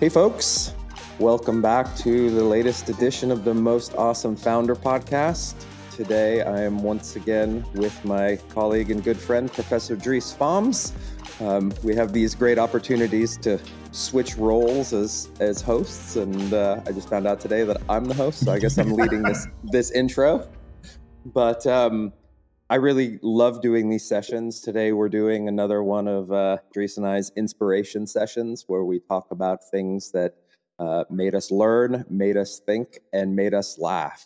Hey, folks. Welcome back to the latest edition of the Most Awesome Founder podcast. Today, I am once again with my colleague and good friend, Professor Dries Faems. Um, we have these great opportunities to switch roles as as hosts, and uh, I just found out today that I'm the host, so I guess I'm leading this this intro. But um, I really love doing these sessions. Today, we're doing another one of uh, Dries and I's inspiration sessions, where we talk about things that uh, made us learn, made us think, and made us laugh,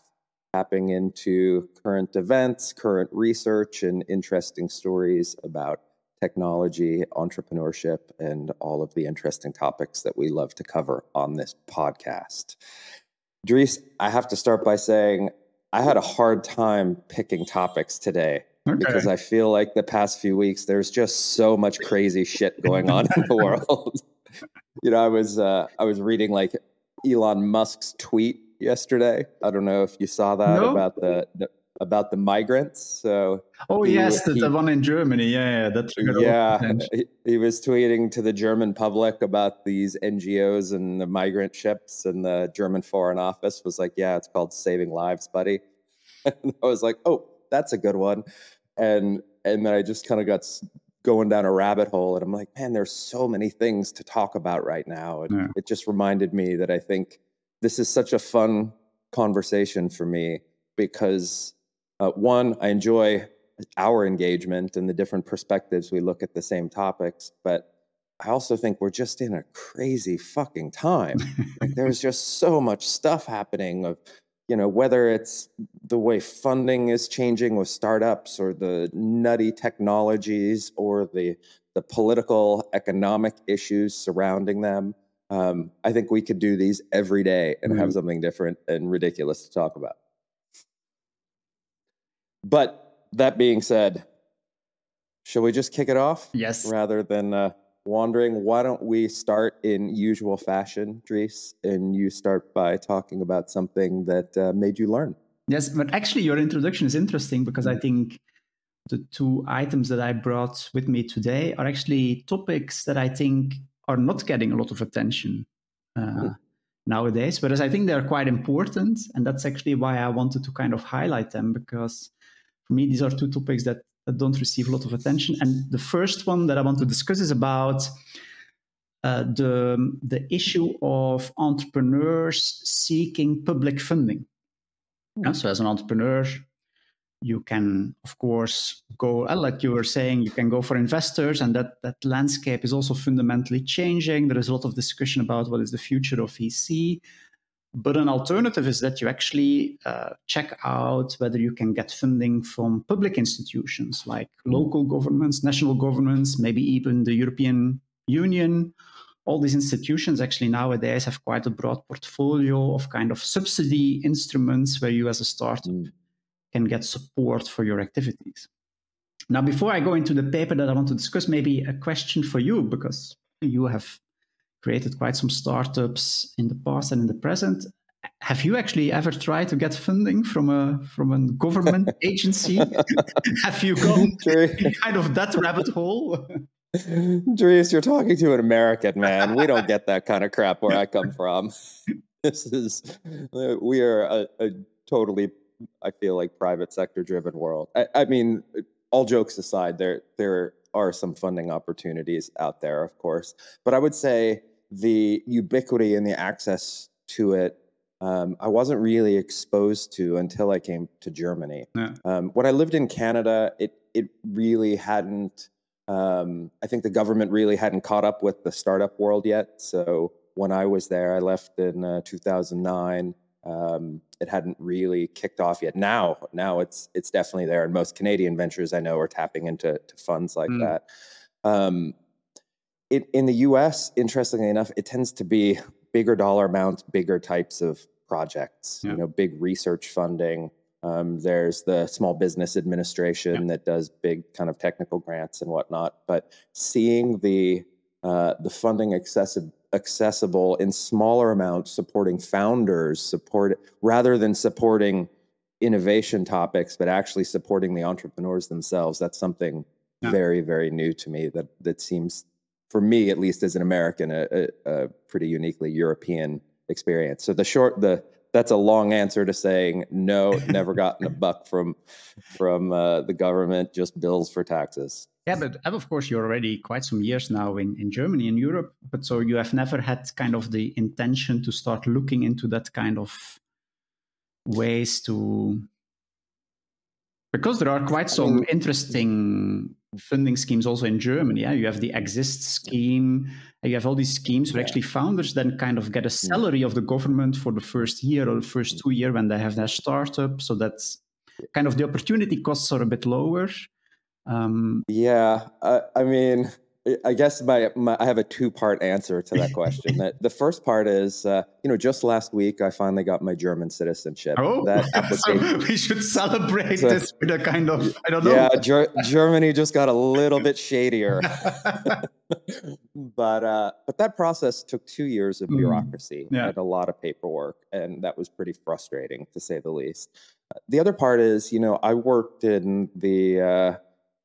tapping into current events, current research, and interesting stories about technology, entrepreneurship, and all of the interesting topics that we love to cover on this podcast. Dries, I have to start by saying I had a hard time picking topics today. Okay. Because I feel like the past few weeks, there's just so much crazy shit going on in the world you know, I was uh, I was reading like Elon Musk's tweet yesterday. I don't know if you saw that no. about the, the, about the migrants. So oh he, yes, the, he, the, one in Germany. Yeah, yeah that's yeah. He, he, was tweeting to the German public about these NGOs and the migrant ships, and the German Foreign Office was like, "Yeah, it's called Saving Lives, buddy." And I was like, "Oh, that's a good one," and and then I just kind of got going down a rabbit hole and i'm like man there's so many things to talk about right now and yeah. it just reminded me that i think this is such a fun conversation for me because uh, one i enjoy our engagement and the different perspectives we look at the same topics but i also think we're just in a crazy fucking time like there's just so much stuff happening of you know whether it's the way funding is changing with startups or the nutty technologies or the the political economic issues surrounding them um, i think we could do these every day and mm-hmm. have something different and ridiculous to talk about but that being said shall we just kick it off yes rather than uh, wandering, why don't we start in usual fashion, Dries, and you start by talking about something that uh, made you learn. Yes, but actually, your introduction is interesting because I think the two items that I brought with me today are actually topics that I think are not getting a lot of attention uh, mm. nowadays, whereas I think they're quite important. And that's actually why I wanted to kind of highlight them because for me, these are two topics that that don't receive a lot of attention. And the first one that I want to discuss is about uh, the, the issue of entrepreneurs seeking public funding. Yeah, so, as an entrepreneur, you can, of course, go, uh, like you were saying, you can go for investors, and that, that landscape is also fundamentally changing. There is a lot of discussion about what is the future of VC. But an alternative is that you actually uh, check out whether you can get funding from public institutions like local governments, national governments, maybe even the European Union. All these institutions actually nowadays have quite a broad portfolio of kind of subsidy instruments where you, as a startup, mm. can get support for your activities. Now, before I go into the paper that I want to discuss, maybe a question for you because you have created quite some startups in the past and in the present. Have you actually ever tried to get funding from a from a government agency? Have you gone kind of that rabbit hole? Dries, you're talking to an American man. We don't get that kind of crap where I come from. This is we are a, a totally, I feel like, private sector driven world. I, I mean, all jokes aside, there there are some funding opportunities out there, of course. But I would say the ubiquity and the access to it um, I wasn't really exposed to until I came to Germany. Yeah. Um, when I lived in Canada, it it really hadn't. Um, I think the government really hadn't caught up with the startup world yet. So when I was there, I left in uh, 2009. Um, it hadn't really kicked off yet. Now, now it's it's definitely there, and most Canadian ventures I know are tapping into funds like mm. that. It, in the US, interestingly enough, it tends to be bigger dollar amounts, bigger types of projects, yeah. you know, big research funding. Um, there's the Small Business Administration yeah. that does big kind of technical grants and whatnot. But seeing the uh, the funding accessi- accessible in smaller amounts, supporting founders, support rather than supporting innovation topics, but actually supporting the entrepreneurs themselves. That's something yeah. very, very new to me. That that seems for me at least as an American, a, a, a pretty uniquely European experience. So the short, the that's a long answer to saying no. Never gotten a buck from from uh, the government. Just bills for taxes. Yeah, but of course you're already quite some years now in, in Germany in Europe. But so you have never had kind of the intention to start looking into that kind of ways to because there are quite some interesting funding schemes also in Germany. Yeah, you have the Exist scheme. You have all these schemes where yeah. actually founders then kind of get a salary of the government for the first year or the first two year when they have their startup. So that's kind of the opportunity costs are a bit lower. Um, yeah, I, I mean, I guess my, my, I have a two part answer to that question. that the first part is, uh, you know, just last week I finally got my German citizenship. Oh, that so we should celebrate so, this with a kind of I don't know. Yeah, Ger- Germany just got a little bit shadier, but uh, but that process took two years of hmm. bureaucracy mm, yeah. and a lot of paperwork, and that was pretty frustrating to say the least. The other part is, you know, I worked in the uh,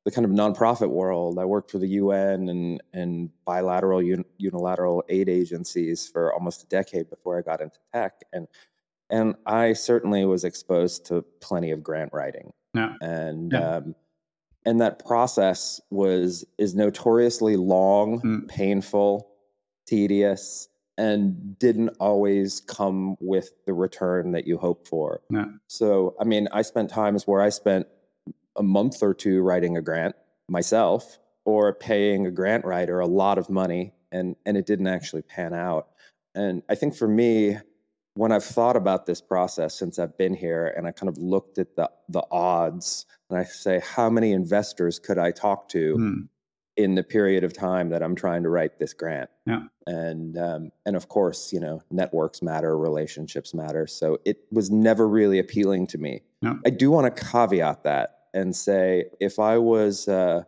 the kind of nonprofit world. I worked for the UN and and bilateral un, unilateral aid agencies for almost a decade before I got into tech, and and I certainly was exposed to plenty of grant writing. Yeah. And yeah. Um, and that process was is notoriously long, mm. painful, tedious, and didn't always come with the return that you hope for. Yeah. So, I mean, I spent times where I spent a month or two writing a grant myself or paying a grant writer a lot of money and and it didn't actually pan out and i think for me when i've thought about this process since i've been here and i kind of looked at the the odds and i say how many investors could i talk to mm. in the period of time that i'm trying to write this grant yeah. and um, and of course you know networks matter relationships matter so it was never really appealing to me yeah. i do want to caveat that and say if I was uh,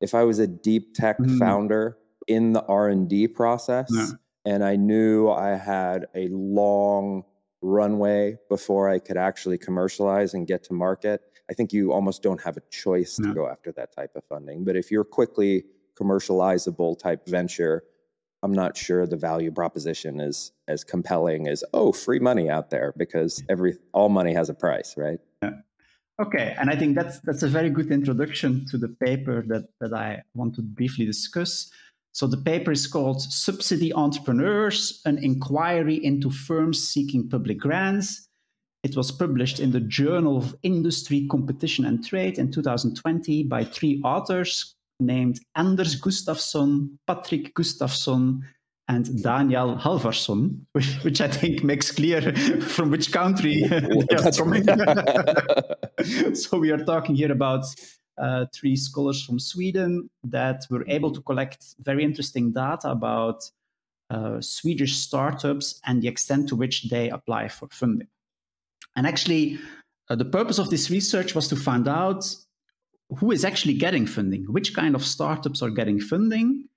if I was a deep tech mm. founder in the R and D process, yeah. and I knew I had a long runway before I could actually commercialize and get to market, I think you almost don't have a choice yeah. to go after that type of funding. But if you're quickly commercializable type venture, I'm not sure the value proposition is as compelling as oh free money out there because every all money has a price, right? Yeah. Okay, and I think that's that's a very good introduction to the paper that, that I want to briefly discuss. So the paper is called Subsidy Entrepreneurs, an inquiry into firms seeking public grants. It was published in the Journal of Industry, Competition and Trade in 2020 by three authors named Anders Gustafsson, Patrick Gustafsson, and Daniel Halvarsson, which, which, I think makes clear from which country they are coming. so we are talking here about uh, three scholars from Sweden that were able to collect very interesting data about uh, Swedish startups and the extent to which they apply for funding. And actually, uh, the purpose of this research was to find out who is actually getting funding, which kind of startups are getting funding,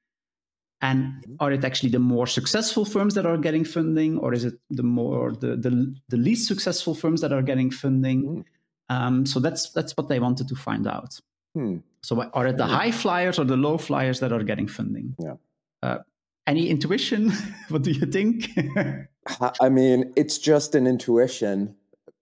and mm-hmm. are it actually the more successful firms that are getting funding, or is it the more the the, the least successful firms that are getting funding? Mm. Um, so that's that's what they wanted to find out. Hmm. So are it the high flyers or the low flyers that are getting funding? Yeah. Uh, any intuition? what do you think? I mean, it's just an intuition.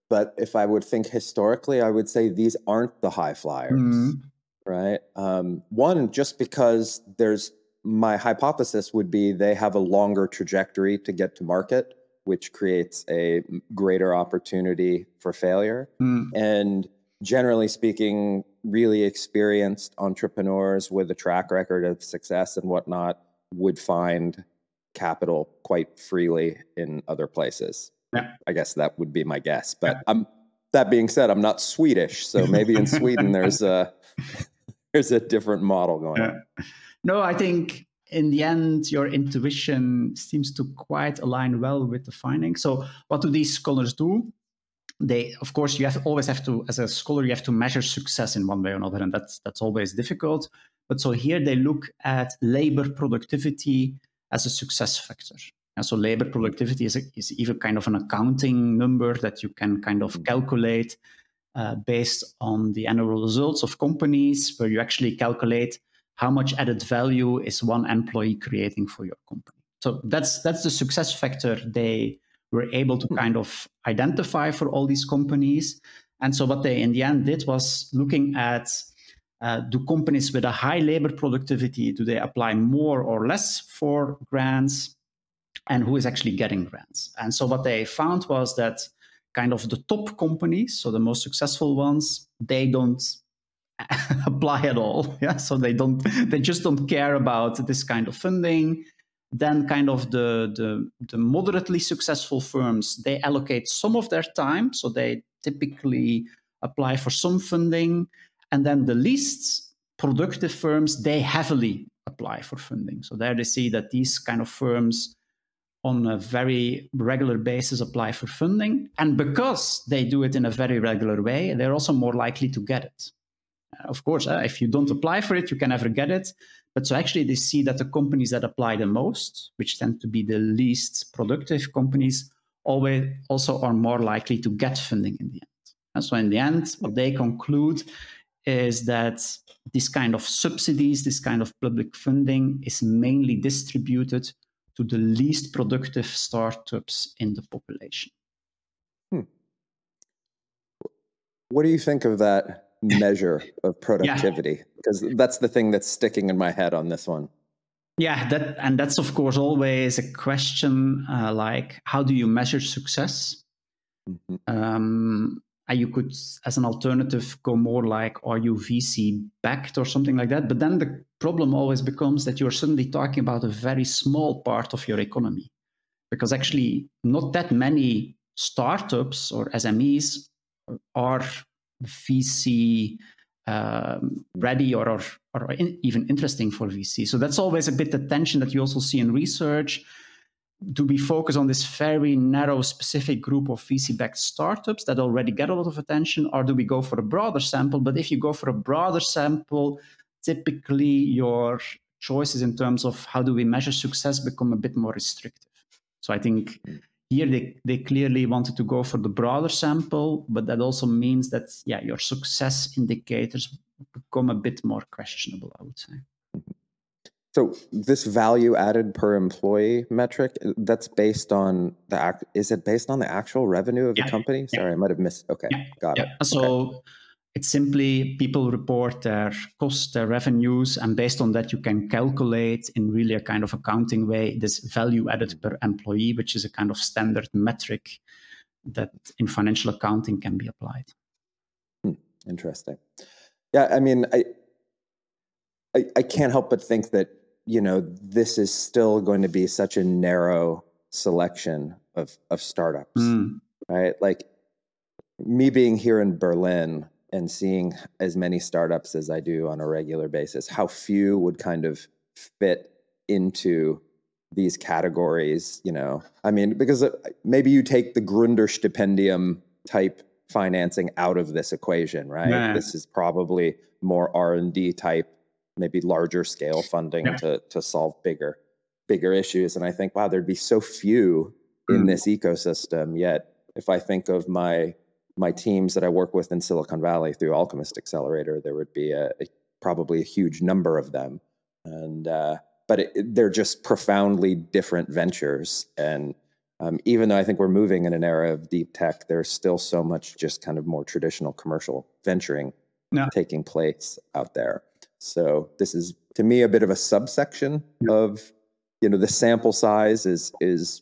But if I would think historically, I would say these aren't the high flyers, mm. right? Um, one, just because there's my hypothesis would be they have a longer trajectory to get to market, which creates a greater opportunity for failure. Mm. And generally speaking, really experienced entrepreneurs with a track record of success and whatnot would find capital quite freely in other places. Yeah. I guess that would be my guess. But yeah. I'm that being said, I'm not Swedish, so maybe in Sweden there's a there's a different model going yeah. on. No, I think in the end, your intuition seems to quite align well with the findings. So, what do these scholars do? They, of course, you have always have to, as a scholar, you have to measure success in one way or another, and that's that's always difficult. But so here they look at labor productivity as a success factor. And so labor productivity is, a, is even kind of an accounting number that you can kind of mm-hmm. calculate uh, based on the annual results of companies, where you actually calculate how much added value is one employee creating for your company. So that's that's the success factor they were able to kind of identify for all these companies. And so what they in the end did was looking at uh, do companies with a high labor productivity do they apply more or less for grants and who is actually getting grants and so what they found was that kind of the top companies so the most successful ones they don't apply at all. Yeah so they don't they just don't care about this kind of funding. Then kind of the, the, the moderately successful firms they allocate some of their time. So they typically apply for some funding. And then the least productive firms they heavily apply for funding. So there they see that these kind of firms on a very regular basis apply for funding. And because they do it in a very regular way they're also more likely to get it of course uh, if you don't apply for it you can never get it but so actually, they see that the companies that apply the most, which tend to be the least productive companies, always also are more likely to get funding in the end. And so in the end, what they conclude is that this kind of subsidies, this kind of public funding is mainly distributed to the least productive startups in the population. Hmm. What do you think of that measure of productivity because yeah. that's the thing that's sticking in my head on this one yeah that and that's of course always a question uh, like how do you measure success mm-hmm. um, and you could as an alternative go more like are you vc backed or something like that but then the problem always becomes that you're suddenly talking about a very small part of your economy because actually not that many startups or smes are VC um, ready or, or, or in, even interesting for VC. So that's always a bit the tension that you also see in research. Do we focus on this very narrow, specific group of VC backed startups that already get a lot of attention, or do we go for a broader sample? But if you go for a broader sample, typically your choices in terms of how do we measure success become a bit more restrictive. So I think mm. Here, they, they clearly wanted to go for the broader sample, but that also means that, yeah, your success indicators become a bit more questionable, I would say. So this value added per employee metric, uh, that's based on the act. Is it based on the actual revenue of yeah. the company? Sorry, yeah. I might have missed. Okay, yeah. got it. So okay. It's simply people report their costs, their revenues, and based on that, you can calculate in really a kind of accounting way this value added per employee, which is a kind of standard metric that in financial accounting can be applied. Hmm, interesting. Yeah, I mean, I, I, I can't help but think that you know this is still going to be such a narrow selection of of startups, mm. right? Like me being here in Berlin, and seeing as many startups as I do on a regular basis, how few would kind of fit into these categories, you know. I mean, because uh, maybe you take the Gründerstipendium type financing out of this equation, right? This is probably more R&D type, maybe larger scale funding yeah. to to solve bigger bigger issues and I think wow, there'd be so few in mm. this ecosystem yet if I think of my my teams that I work with in Silicon Valley through Alchemist Accelerator, there would be a, a probably a huge number of them, and uh, but it, they're just profoundly different ventures. And um, even though I think we're moving in an era of deep tech, there's still so much just kind of more traditional commercial venturing yeah. taking place out there. So this is to me a bit of a subsection yeah. of you know the sample size is is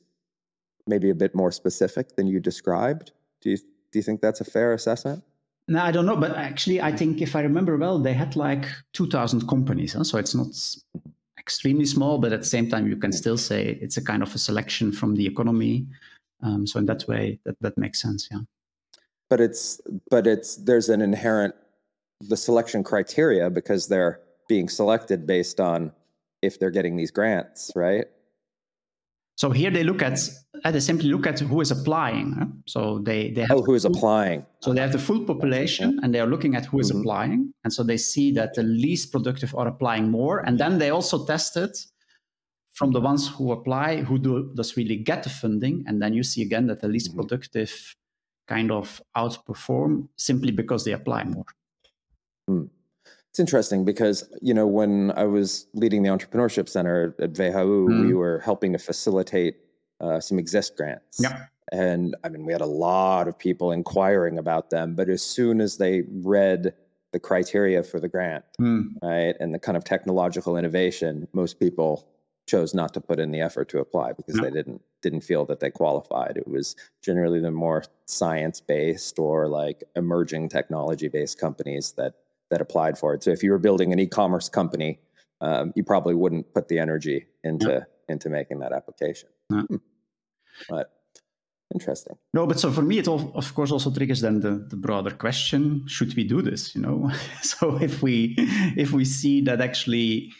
maybe a bit more specific than you described. Do you do you think that's a fair assessment? No, I don't know. But actually, I think if I remember well, they had like 2,000 companies. Huh? So it's not extremely small, but at the same time, you can still say it's a kind of a selection from the economy. Um, so in that way, that, that makes sense. Yeah. But it's but it's there's an inherent the selection criteria because they're being selected based on if they're getting these grants, right? So here they look at uh, they simply look at who is applying. Huh? So they they have oh who is applying. So they have the full population and they are looking at who is mm-hmm. applying, and so they see that the least productive are applying more, and then they also tested from the ones who apply who do does really get the funding, and then you see again that the least mm-hmm. productive kind of outperform simply because they apply more. Mm. It's interesting because you know when I was leading the entrepreneurship center at WHU, mm. we were helping to facilitate uh, some exist grants. Yeah. And I mean, we had a lot of people inquiring about them, but as soon as they read the criteria for the grant, mm. right, and the kind of technological innovation, most people chose not to put in the effort to apply because no. they didn't didn't feel that they qualified. It was generally the more science based or like emerging technology based companies that that applied for it. So if you were building an e-commerce company, um, you probably wouldn't put the energy into no. into making that application. Hmm. But interesting. No, but so for me, it all, of course also triggers then the, the broader question: Should we do this? You know, so if we if we see that actually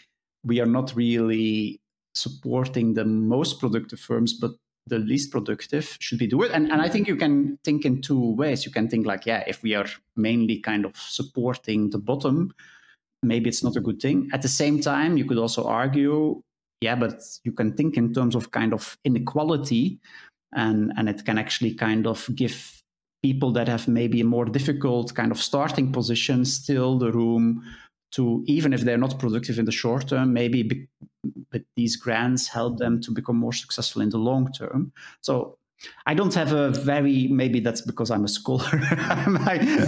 we are not really supporting the most productive firms, but the least productive should we do it. And, and i think you can think in two ways. You can think like yeah if we are mainly kind of supporting the bottom maybe it's not a good thing. At the same time you could also argue yeah but you can think in terms of kind of inequality and and it can actually kind of give people that have maybe a more difficult kind of starting position still the room to even if they're not productive in the short term maybe be, but these grants help them to become more successful in the long term so I don't have a very maybe that's because I'm a scholar.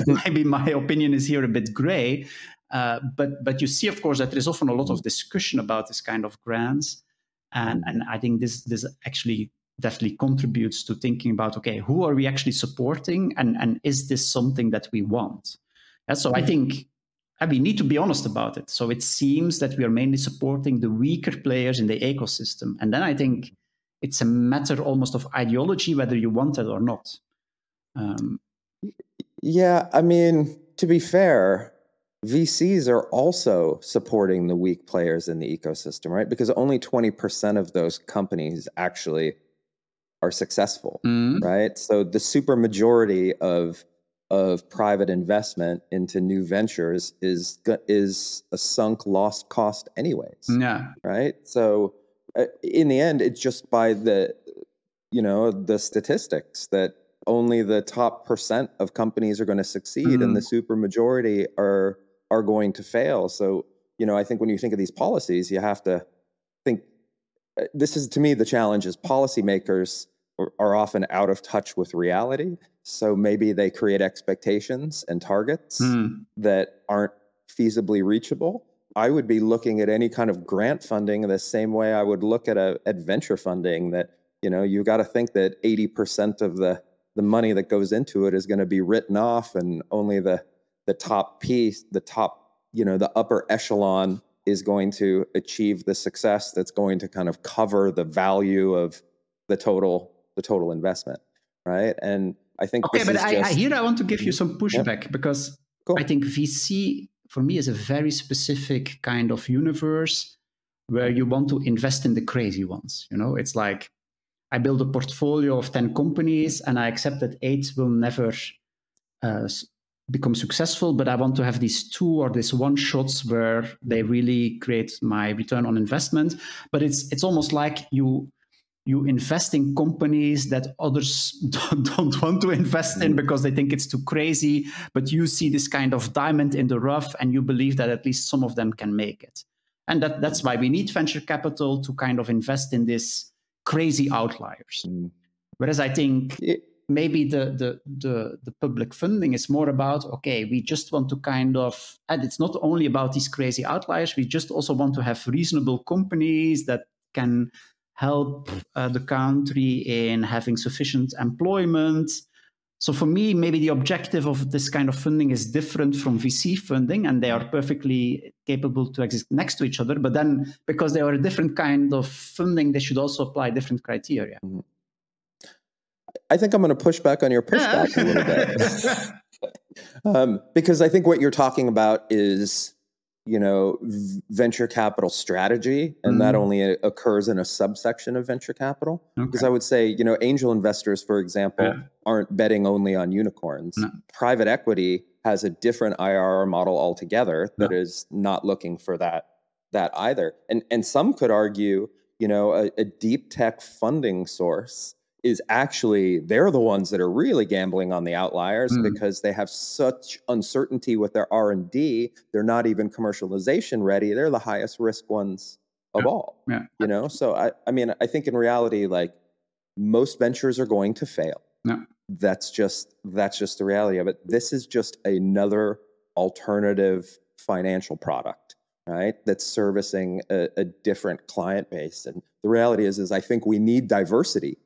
maybe my opinion is here a bit gray, uh, but but you see, of course, that there is often a lot of discussion about this kind of grants, and and I think this this actually definitely contributes to thinking about okay, who are we actually supporting, and and is this something that we want? Yeah, so I mm-hmm. think and we need to be honest about it. So it seems that we are mainly supporting the weaker players in the ecosystem. And then I think it's a matter almost of ideology, whether you want it or not. Um, yeah, I mean, to be fair, VCs are also supporting the weak players in the ecosystem, right? Because only 20% of those companies actually are successful, mm-hmm. right? So the super majority of of private investment into new ventures is is a sunk lost cost anyways yeah. right? So uh, in the end it's just by the you know the statistics that only the top percent of companies are going to succeed mm-hmm. and the super majority are are going to fail. So you know i think when you think of these policies you have to think uh, this is to me the challenge is policymakers are often out of touch with reality. So maybe they create expectations and targets mm. that aren't feasibly reachable. I would be looking at any kind of grant funding the same way I would look at a at venture funding that, you know, you got to think that 80% of the the money that goes into it is going to be written off and only the the top piece, the top, you know, the upper echelon is going to achieve the success that's going to kind of cover the value of the total the total investment, right? And I think okay, but I, just... I, here I want to give you some pushback yeah. because cool. I think VC for me is a very specific kind of universe where you want to invest in the crazy ones. You know, it's like I build a portfolio of ten companies and I accept that eight will never uh, become successful, but I want to have these two or this one shots where they really create my return on investment. But it's it's almost like you you invest in companies that others don't, want to invest in because they think it's too crazy but you see this kind of diamond in the rough and you believe that at least some of them can make it. And that, that's why we need venture capital to kind of invest in these crazy outliers. Mm. whereas i think maybe the, the the the public funding is more about okay we just want to kind of and it's not only about these crazy outliers we just also want to have reasonable companies that can help uh, the country in having sufficient employment. So for me, maybe the objective of this kind of funding is different from VC funding, and they are perfectly capable to exist next to each other. But then, because they are a different kind of funding, they should also apply different criteria. Mm-hmm. I think I'm going to push back on your pushback a little bit, um, because I think what you're talking about is you know venture capital strategy and mm that only occurs in a subsection of venture capital because okay. i would say you know angel investors for example yeah. aren't betting only on unicorns no. private equity has a different irr model altogether that no. is not looking for that that either and and some could argue you know a, a deep tech funding source is actually they're the ones that are really gambling on the outliers Mm. because they have such uncertainty with their r&d they're not even commercialization ready they're the highest risk ones of Yeah. all Yeah. you know so I, I mean i think in reality like most ventures are going to fail Yeah. that's just that's just the reality of it this is just another alternative financial product right that's servicing a, a different client base and the reality is is i think we need diversity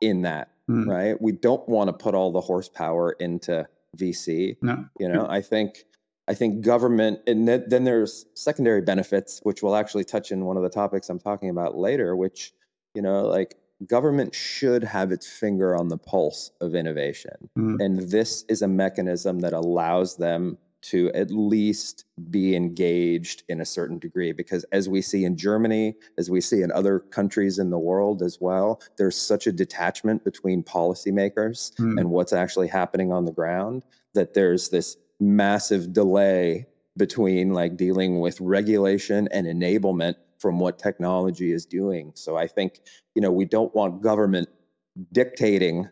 in that Mm. right we don't want to put all the horsepower into vc No. you know i think i think government and then, then there's secondary benefits which we'll actually touch in one of the topics i'm talking about later which you know like government should have its finger on the pulse of innovation Mm. and this is a mechanism that allows them to at least be engaged in a certain degree because as we see in Germany as we see in other countries in the world as well there's such a detachment between policymakers Mm. and what's actually happening on the ground that there's this massive delay between like dealing with regulation and enablement from what technology is doing so i think you know we don't want government dictating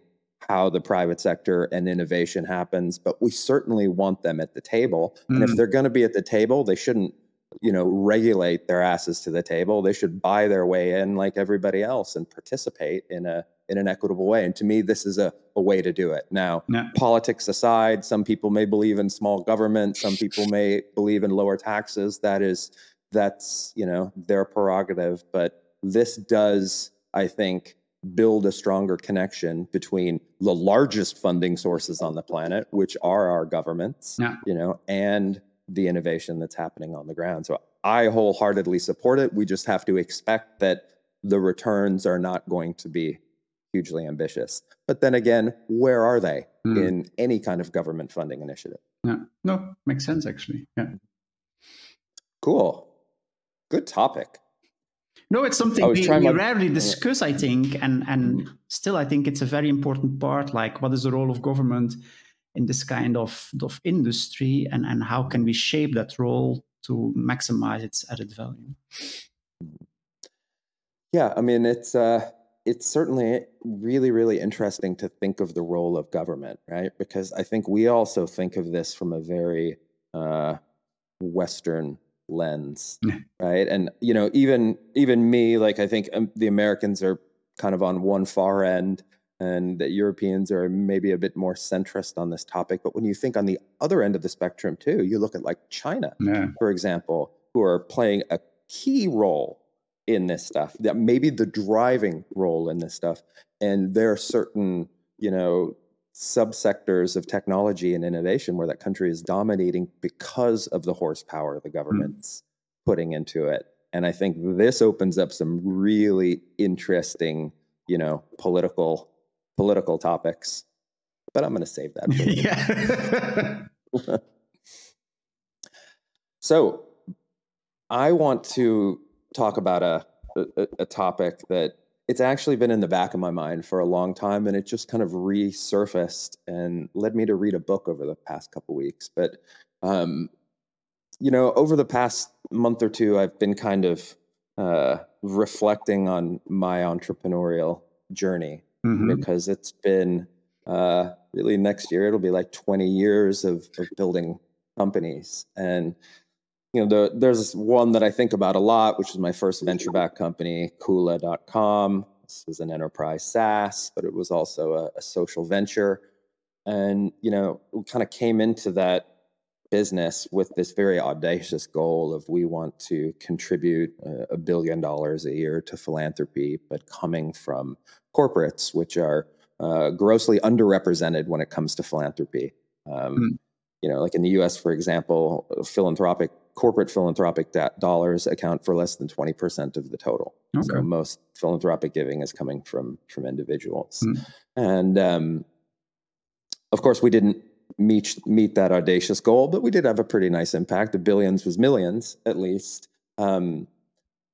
how the private sector and innovation happens but we certainly want them at the table. And if Mm. they're going to be at the table they shouldn't you know regulate their asses to the table. They should buy their way in like everybody else and participate in a in an equitable way. And to me this is a, a way to do it. Now Yeah. politics aside some people may believe in small government. Some people may believe in lower taxes. That is that's you know their prerogative. But this does i think build a stronger connection between the largest funding sources on the planet which are our governments Yeah. you know and the innovation that's happening on the ground so i wholeheartedly support it we just have to expect that the returns are not going to be hugely ambitious but then again where are they Mm. in any kind of government funding initiative Yeah. No, makes sense actually. Yeah. cool good topic No, it's something we, we my- rarely discuss, I think, and and still, I think it's a very important part. Like, what is the role of government in this kind of of industry, and and how can we shape that role to maximize its added value? Yeah, I mean it's uh it's certainly really really interesting to think of the role of government, right? Because I think we also think of this from a very uh western lens, right? And you know, even even me like I think um, the Americans are kind of on one far end and the Europeans are maybe a bit more centrist on this topic, but when you think on the other end of the spectrum too, you look at like China Yeah. for example, who are playing a key role in this stuff, that maybe the driving role in this stuff. And there are certain, you know, subsectors of technology and innovation where that country is dominating because of the horsepower the hmm. government's putting into it. And I think this opens up some really interesting, you know, political political topics. But I'm going to save that. For yeah. So, I want to talk about a, a a topic that it's actually been in the back of my mind for a long time, and it just kind of resurfaced and led me to read a book over the past couple weeks. But, um, you know, over the past month or two, I've been kind of uh, reflecting on my entrepreneurial journey Mhm. because it's been uh, really next year it'll be like 20 years of, of building companies and you know the, there's one that i think about a lot which is my first venture back company kula.com this was an enterprise saas but it was also a, a social venture. And you know we kind of came into that business with this very audacious goal of we want to contribute a, a billion dollars a year to philanthropy but coming from corporates which are uh, grossly underrepresented when it comes to philanthropy. Um, Mm. you know like in the us for example philanthropic corporate philanthropic da- dollars account for less than 20% of the total. So Okay. most philanthropic giving is coming from from individuals. Mm. and um, of course we didn't meet meet that audacious goal but we did have a pretty nice impact. The billions was millions at least. Um,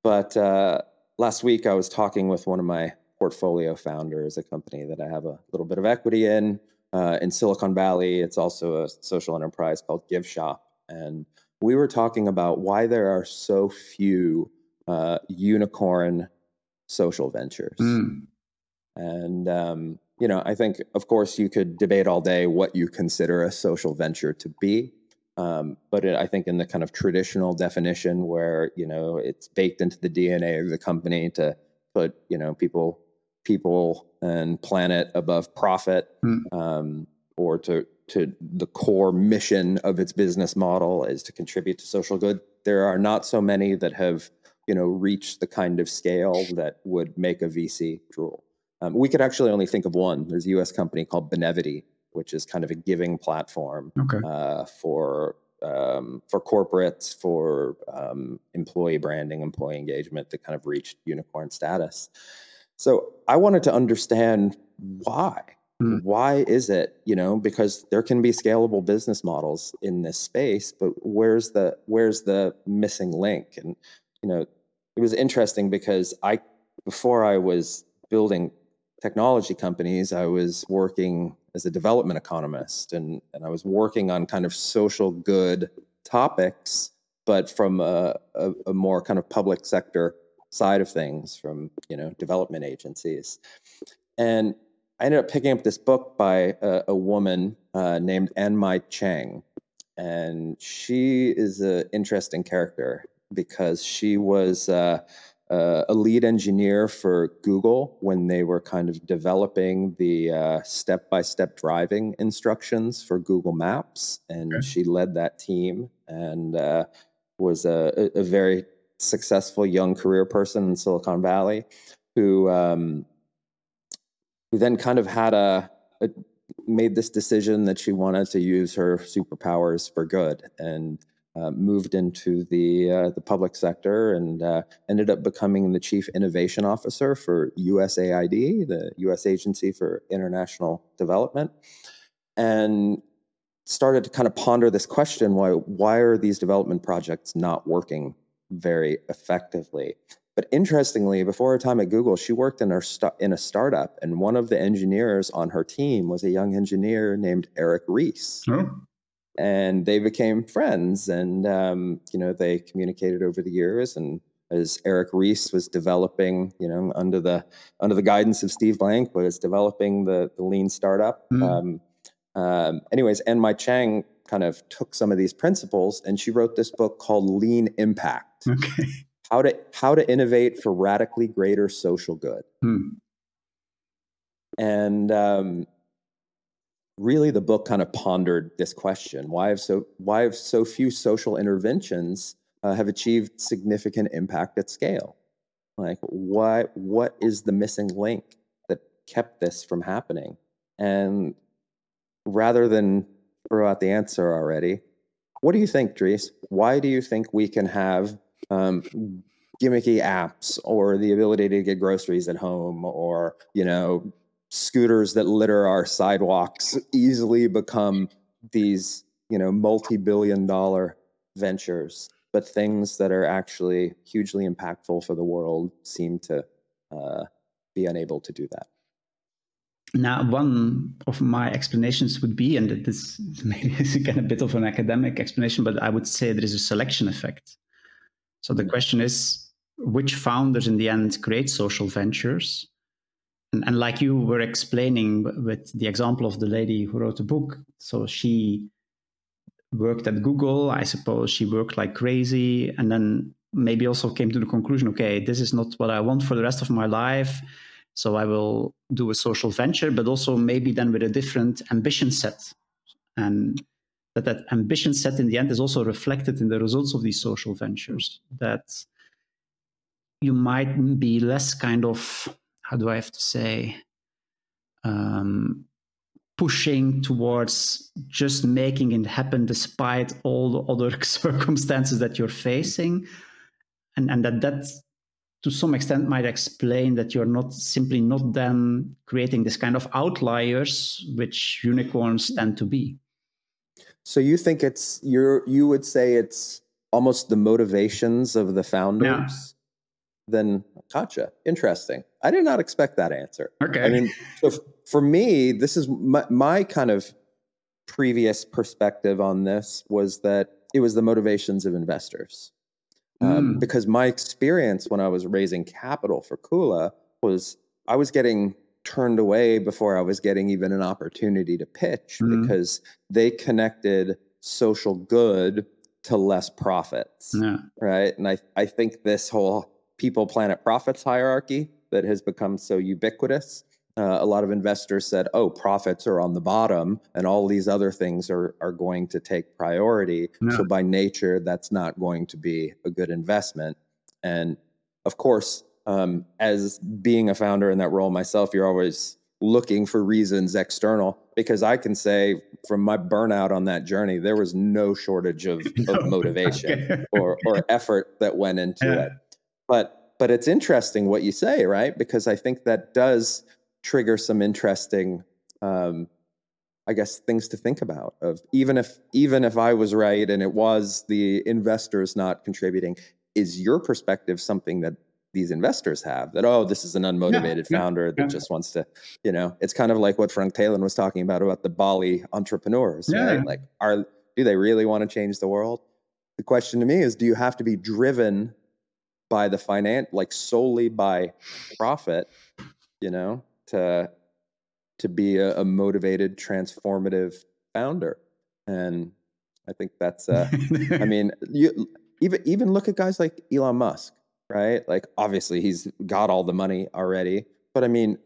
but uh, last week i was talking with one of my portfolio founders a company that i have a little bit of equity in uh, in silicon valley. It's also a social enterprise called giveshop and we were talking about why there are so few uh, unicorn social ventures Mm. And um, you know, I think, of course, you could debate all day what you consider a social venture to be. Um, but it, I think in the kind of traditional definition, where you know it's baked into the DNA of the company to put you know people, people and planet above profit, mm. um, or to to the core mission of its business model is to contribute to social good. There are not so many that have you know reached the kind of scale that would make a VC drool. Um, we could actually only think of one. There's a U.S. company called Benevity, which is kind of a giving platform okay. uh, for um, for corporates, for um, employee branding, employee engagement that kind of reached unicorn status. So I wanted to understand why. Mm. Why is it? You know, because there can be scalable business models in this space, but where's the where's the missing link? And you know, it was interesting because I before I was building technology companies, I was working as a development economist and, and I was working on kind of social good topics, but from a, a, a more kind of public sector side of things from, you know, development agencies. And I ended up picking up this book by a, a woman uh, named Ann Mei Chang. And she is an interesting character because she was uh, uh, a lead engineer for Google when they were kind of developing the step by step driving instructions for Google Maps. And okay. she led that team and uh, was a, a, very successful young career person in Silicon Valley who, um, who then kind of had a, a made this decision that she wanted to use her superpowers for good. And uh, moved into the uh, the public sector and uh, ended up becoming the chief innovation officer for USAID, the U.S. Agency for International Development, and started to kind of ponder this question: why why are these development projects not working very effectively? But interestingly, before her time at Google, she worked in, her st- in a startup, and one of the engineers on her team was a young engineer named Eric Ries. Oh and they became friends and um, you know they communicated over the years and as eric ries was developing you know under the under the guidance of steve blank was developing the, the lean startup mm. um, um, anyways Ann Mei Chang kind of took some of these principles and she wrote this book called lean impact okay how to how to innovate for radically greater social good. Mm. and um, really the book kind of pondered this question why have so why have so few social interventions uh, have achieved significant impact at scale? Like why what is the missing link that kept this from happening? And rather than throw out the answer already what do you think Dries? Why do you think we can have um, gimmicky apps or the ability to get groceries at home or you know scooters that litter our sidewalks easily become these you know multi-billion dollar ventures. But things that are actually hugely impactful for the world seem to uh, be unable to do that. Now one of my explanations would be and this maybe is again a bit of an academic explanation but i would say there is a selection effect so the question is which founders in the end create social ventures and, and like you were explaining with the example of the lady who wrote the book, so she worked at Google. I suppose she worked like crazy, and then maybe also came to the conclusion, okay, this is not what I want for the rest of my life. So I will do a social venture, but also maybe then with a different ambition set. And that that ambition set in the end is also reflected in the results of these social ventures. That you might be less kind of how do I have to say, um, pushing towards just making it happen despite all the other circumstances that you're facing. And, and that that to some extent might explain that you're not simply not then creating this kind of outliers which unicorns tend to be. So you think it's you're you would say it's almost the motivations of the founders? Yeah. Then gotcha. Interesting. I did not expect that answer. Okay. I mean, so for me, this is my, my kind of previous perspective on this was that it was the motivations of investors. Um, mm. Because my experience when I was raising capital for Kula was I was getting turned away before I was getting even an opportunity to pitch Mhm. because they connected social good to less profits Yeah. right? And I, I think this whole people, planet, profits hierarchy that has become so ubiquitous. Uh, a lot of investors said, "Oh, profits are on the bottom, and all these other things are are going to take priority." Yeah. So by nature, that's not going to be a good investment. And of course, um, as being a founder in that role myself, you're always looking for reasons external because I can say from my burnout on that journey, there was no shortage of, of motivation Okay. or or effort that went into Yeah. it. But but it's interesting what you say, right? Because I think that does trigger some interesting um I guess things to think about of even if even if I was right and it was the investors not contributing, is your perspective something that these investors have that oh this is an unmotivated yeah, founder that yeah. just wants to you know? It's kind of like what frank Thelen was talking about about the bali entrepreneurs Yeah. right? like are do they really want to change the world? The question to me is do you have to be driven by the finance like solely by profit you know to to be a, a motivated transformative founder? And i think that's uh i mean you even even look at guys like elon musk right like obviously he's got all the money already but i mean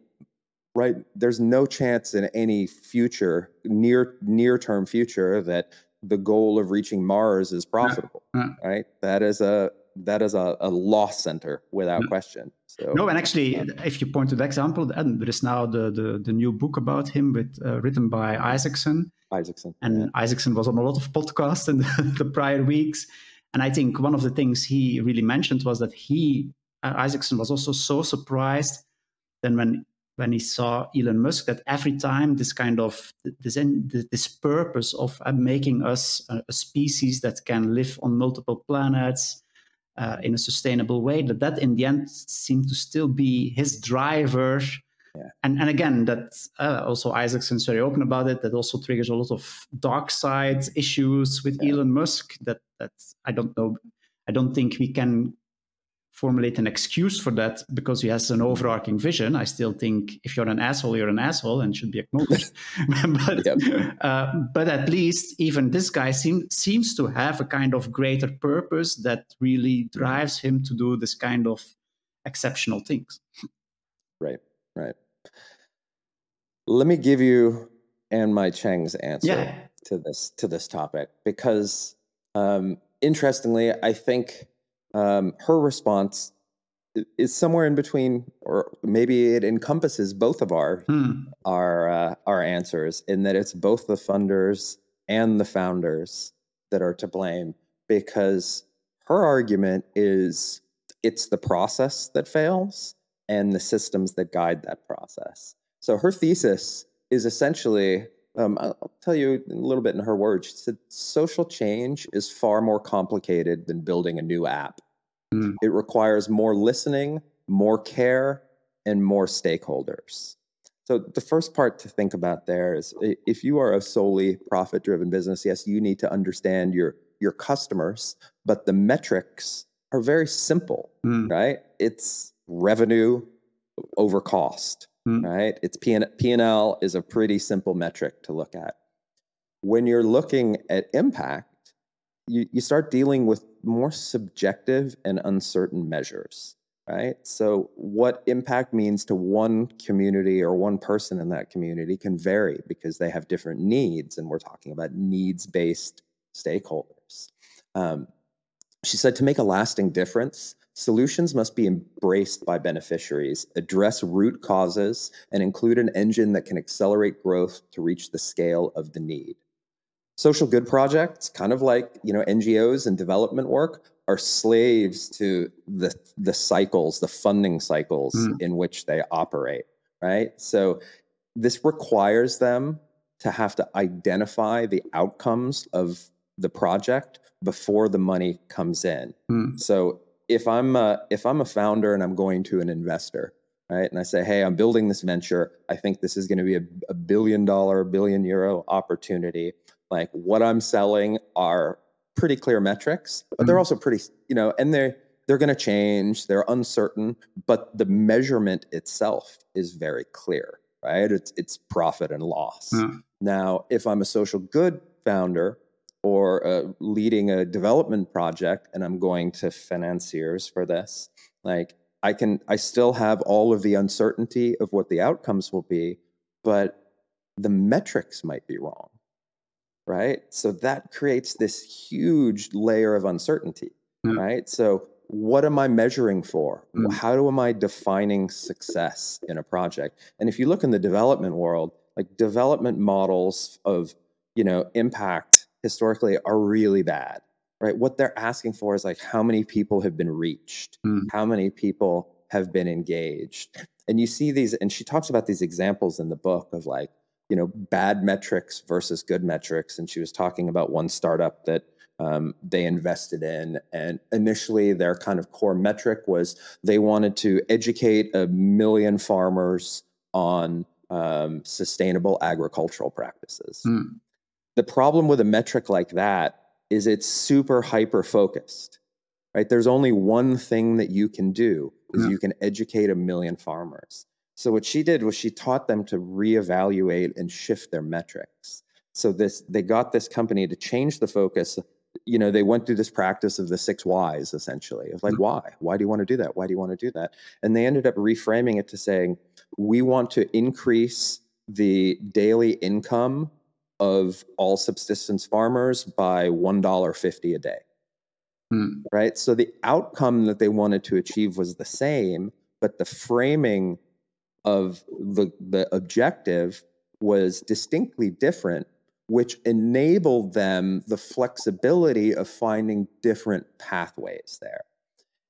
right there's no chance in any future near near term future that the goal of reaching mars is profitable right that is a that is a, a loss center without question so No, and actually, um, if you point to the example, there is now the, the, the new book about him with uh, written by Isaacson. isaacson And yeah. Isaacson was on a lot of podcasts in the, the prior weeks. And I think one of the things he really mentioned was that he, uh, Isaacson, was also so surprised then when when he saw Elon Musk that every time this kind of this this purpose of uh, making us a, species that can live on multiple planets uh, in a sustainable way, that that in the end seemed to still be his driver. Yeah. And and again, that uh, also Isaacson's very open about it. That also triggers a lot of dark side issues with Yeah. Elon Musk. That that I don't know. I don't think we can formulate an excuse for that because he has an overarching vision. I still think if you're an asshole, you're an asshole and should be acknowledged. but, Yep. uh, but at least even this guy seem, seems to have a kind of greater purpose that really drives him to do this kind of exceptional things. Right, right. Let me give you Ann Mei Chang's answer Yeah. to this to this topic because, um, interestingly, I think um, her response is somewhere in between, or maybe it encompasses both of our Hmm. our uh, our answers in that it's both the funders and the founders that are to blame because her argument is it's the process that fails and the systems that guide that process. So her thesis is essentially um, I'll tell you a little bit in her words. She said social change is far more complicated than building a new app. Hmm. It requires more listening, more care, and more stakeholders. So the first part to think about there is if you are a solely profit-driven business, yes, you need to understand your your customers, but the metrics are very simple, Hmm. right? It's revenue over cost, Hmm. right? It's P and P&L is a pretty simple metric to look at. When you're looking at impact, you, you start dealing with more subjective and uncertain measures, right? So, what impact means to one community or one person in that community can vary because they have different needs, and we're talking about needs based stakeholders. Um, she said to make a lasting difference, solutions must be embraced by beneficiaries, address root causes, and include an engine that can accelerate growth to reach the scale of the need. Social good projects, kind of like you know NGOs and development work, are slaves to the the cycles, the funding cycles Mm. in which they operate. Right. So this requires them to have to identify the outcomes of the project before the money comes in. Hmm. So if I'm a, if I'm a founder and I'm going to an investor, right, and I say, hey, I'm building this venture. I think this is going to be a, a billion dollar, billion euro opportunity. Like what I'm selling are pretty clear metrics, but they're Mhm. also pretty, you know, and they're they're going to change, they're uncertain, but the measurement itself is very clear, right? It's it's profit and loss. Yeah. Now, if I'm a social good founder or uh, leading a development project and I'm going to financiers for this, like I can I still have all of the uncertainty of what the outcomes will be, but the metrics might be wrong. Right? So that creates this huge layer of uncertainty, Yeah. right? So what am I measuring for? Mm. How do am I defining success in a project? And if you look in the development world, like development models of, you know, impact historically are really bad. Right? What they're asking for is like how many people have been reached? Mm. How many people have been engaged? And you see these and she talks about these examples in the book of like, you know, bad metrics versus good metrics and she was talking about one startup that um, they invested in. And initially, their kind of core metric was they wanted to educate a million farmers on um, sustainable agricultural practices. Mm. The problem with a metric like that is it's super hyper focused, right? There's only one thing that you can do is Yeah. you can educate a million farmers. So what she did was she taught them to reevaluate and shift their metrics. So this they got this company to change the focus. You know, they went through this practice of the six whys essentially of like, Mhm. why? Why do you want to do that? Why do you want to do that? And they ended up reframing it to saying, we want to increase the daily income of all subsistence farmers by $1.50 a day Mm. right? So the outcome that they wanted to achieve was the same, but the framing of the the objective was distinctly different, which enabled them the flexibility of finding different pathways there.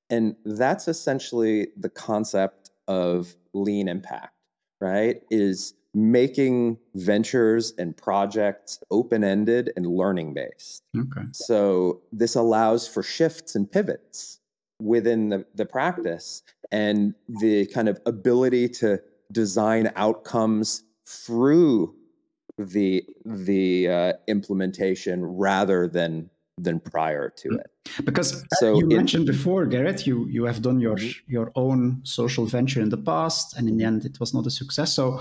And that's essentially the concept of lean impact, right? Is making ventures and projects open-ended and learning based. Okay. So this allows for shifts and pivots within the, the practice and the kind of ability to design outcomes through the the uh, implementation rather than than prior to it. Because uh, So you it- mentioned before, Gerrit, you you have done your Mhm. your own social venture in the past, and in the end, it was not a success. So,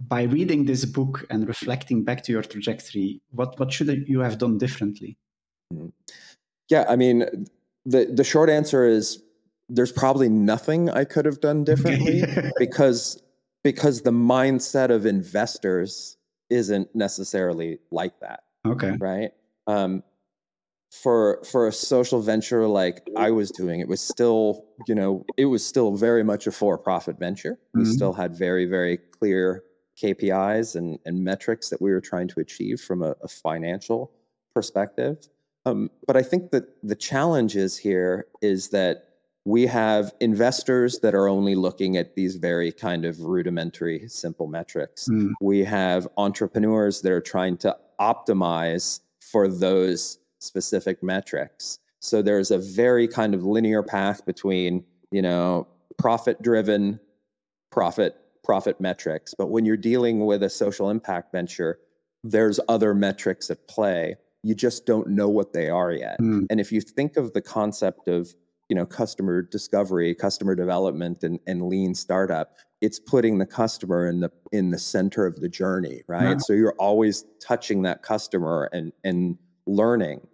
by reading this book and reflecting back to your trajectory, what what should you have done differently? Yeah, I mean, the the short answer is there's probably nothing I could have done differently because because the mindset of investors isn't necessarily like that. okay. right? Um, for for a social venture like I was doing, it was still you know it was still very much a for profit venture. We Mhm. still had very very clear KPIs and and metrics that we were trying to achieve from a, a financial perspective. Um, but I think that the challenge is here is that we have investors that are only looking at these very kind of rudimentary simple metrics Mm. we have entrepreneurs that are trying to optimize for those specific metrics so there's a very kind of linear path between you know profit driven profit profit metrics but when you're dealing with a social impact venture there's other metrics at play. You just don't know what they are yet. Mm. and if you think of the concept of you know customer discovery customer development and, and lean startup it's putting the customer in the in the center of the journey right? Yeah. so you're always touching that customer and and learning.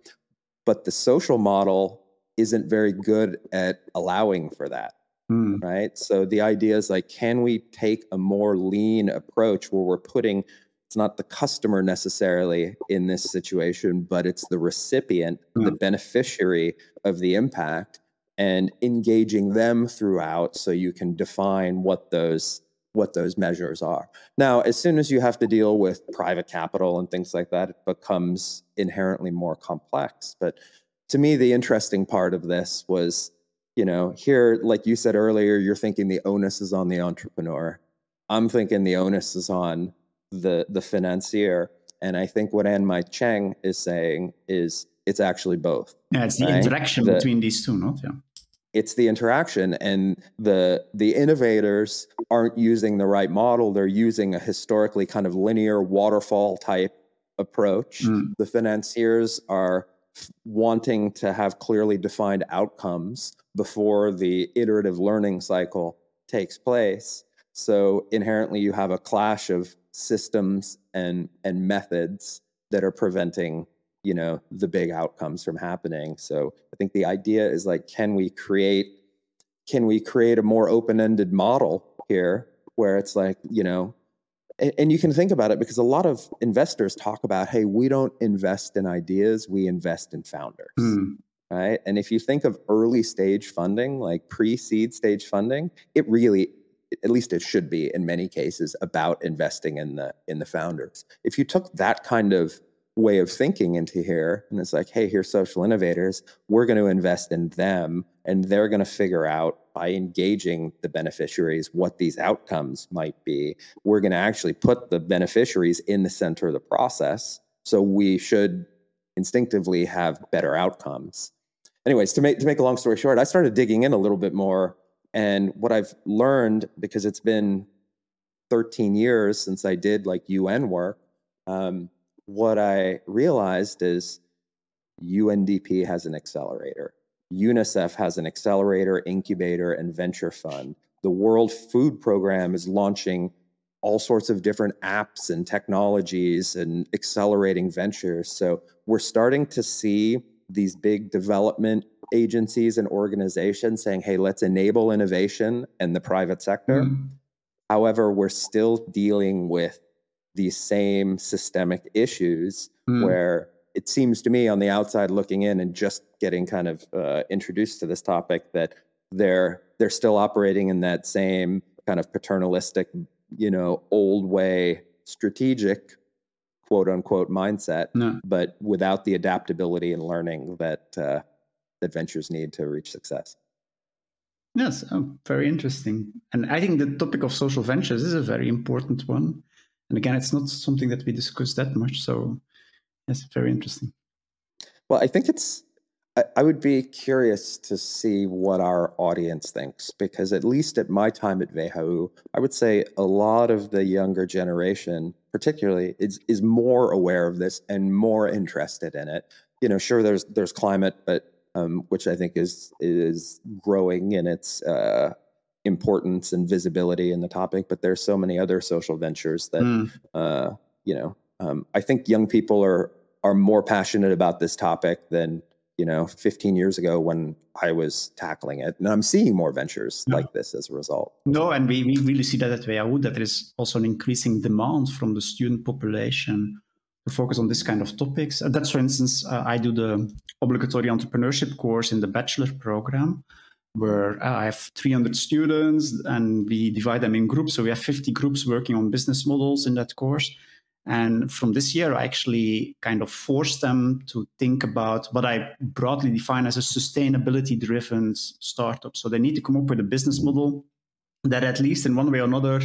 But the social model isn't very good at allowing for that Mm. right so the idea is like can we take a more lean approach where we're putting it's not the customer necessarily in this situation but it's the recipient the Mm. beneficiary of the impact and engaging them throughout so you can define what those what those measures are now as soon as you have to deal with private capital and things like that it becomes inherently more complex but to me the interesting part of this was you know here like you said earlier you're thinking the onus is on the entrepreneur i'm thinking the onus is on the the financier and i think what Ann Mei Chang is saying is it's actually both Yeah, it's the Right. interaction The- between these two, not yeah. it's the interaction and the the innovators aren't using the right model they're using a historically kind of linear waterfall type approach Mm. the financiers are wanting to have clearly defined outcomes before the iterative learning cycle takes place. So inherently, you have a clash of systems and and methods that are preventing you know the big outcomes from happening. So I think the idea is like, can we create can we create a more open-ended model here where it's like you know and, and you can think about it because a lot of investors talk about hey we don't invest in ideas we invest in founders Mm. right and if you think of early stage funding like pre-seed stage funding it really at least it should be in many cases about investing in the in the founders if you took that kind of way of thinking into here and it's like hey here's social innovators. We're going to invest in them and they're going to figure out by engaging the beneficiaries what these outcomes might be. We're going to actually put the beneficiaries in the center of the process so we should instinctively have better outcomes. Anyways to make to make a long story short i started digging in a little bit more and what i've learned because it's been 13 years since i did like un work um, what i realized is undp has an accelerator unicef has an accelerator incubator and venture fund the world food program is launching all sorts of different apps and technologies and accelerating ventures so we're starting to see these big development agencies and organizations saying, hey, let's enable innovation in the private sector. Mm. However, we're still dealing with these same systemic issues Mm. where it seems to me on the outside looking in and just getting kind of uh, introduced to this topic that they're they're still operating in that same kind of paternalistic, you know, old way strategic quote unquote mindset No. but without the adaptability and learning that uh, that ventures need to reach success. Yes, oh, very interesting. And I think the topic of social ventures is a very important one. And again, it's not something that we discuss that much. So, yes, very interesting. Well, I think it's. I, I would be curious to see what our audience thinks because at least at my time at WHU, I would say a lot of the younger generation, particularly, is is more aware of this and more interested in it. You know, sure, there's there's climate, but um, which I think is is growing in its uh, importance and visibility in the topic. But there's so many other social ventures that Mm. uh, you know. Um, I think young people are are more passionate about this topic than you know 15 years ago when I was tackling it, and I'm seeing more ventures Yeah. like this as a result. No, and we, we really see that at WHU, that there is also an increasing demand from the student population to focus on this kind of topics. That's, for instance, uh, I do the obligatory entrepreneurship course in the bachelor program, where uh, I have 300 students and we divide them in groups. So we have 50 groups working on business models in that course. And from this year, I actually kind of forced them to think about what I broadly define as a sustainability driven startup. So they need to come up with a business model that, at least in one way or another,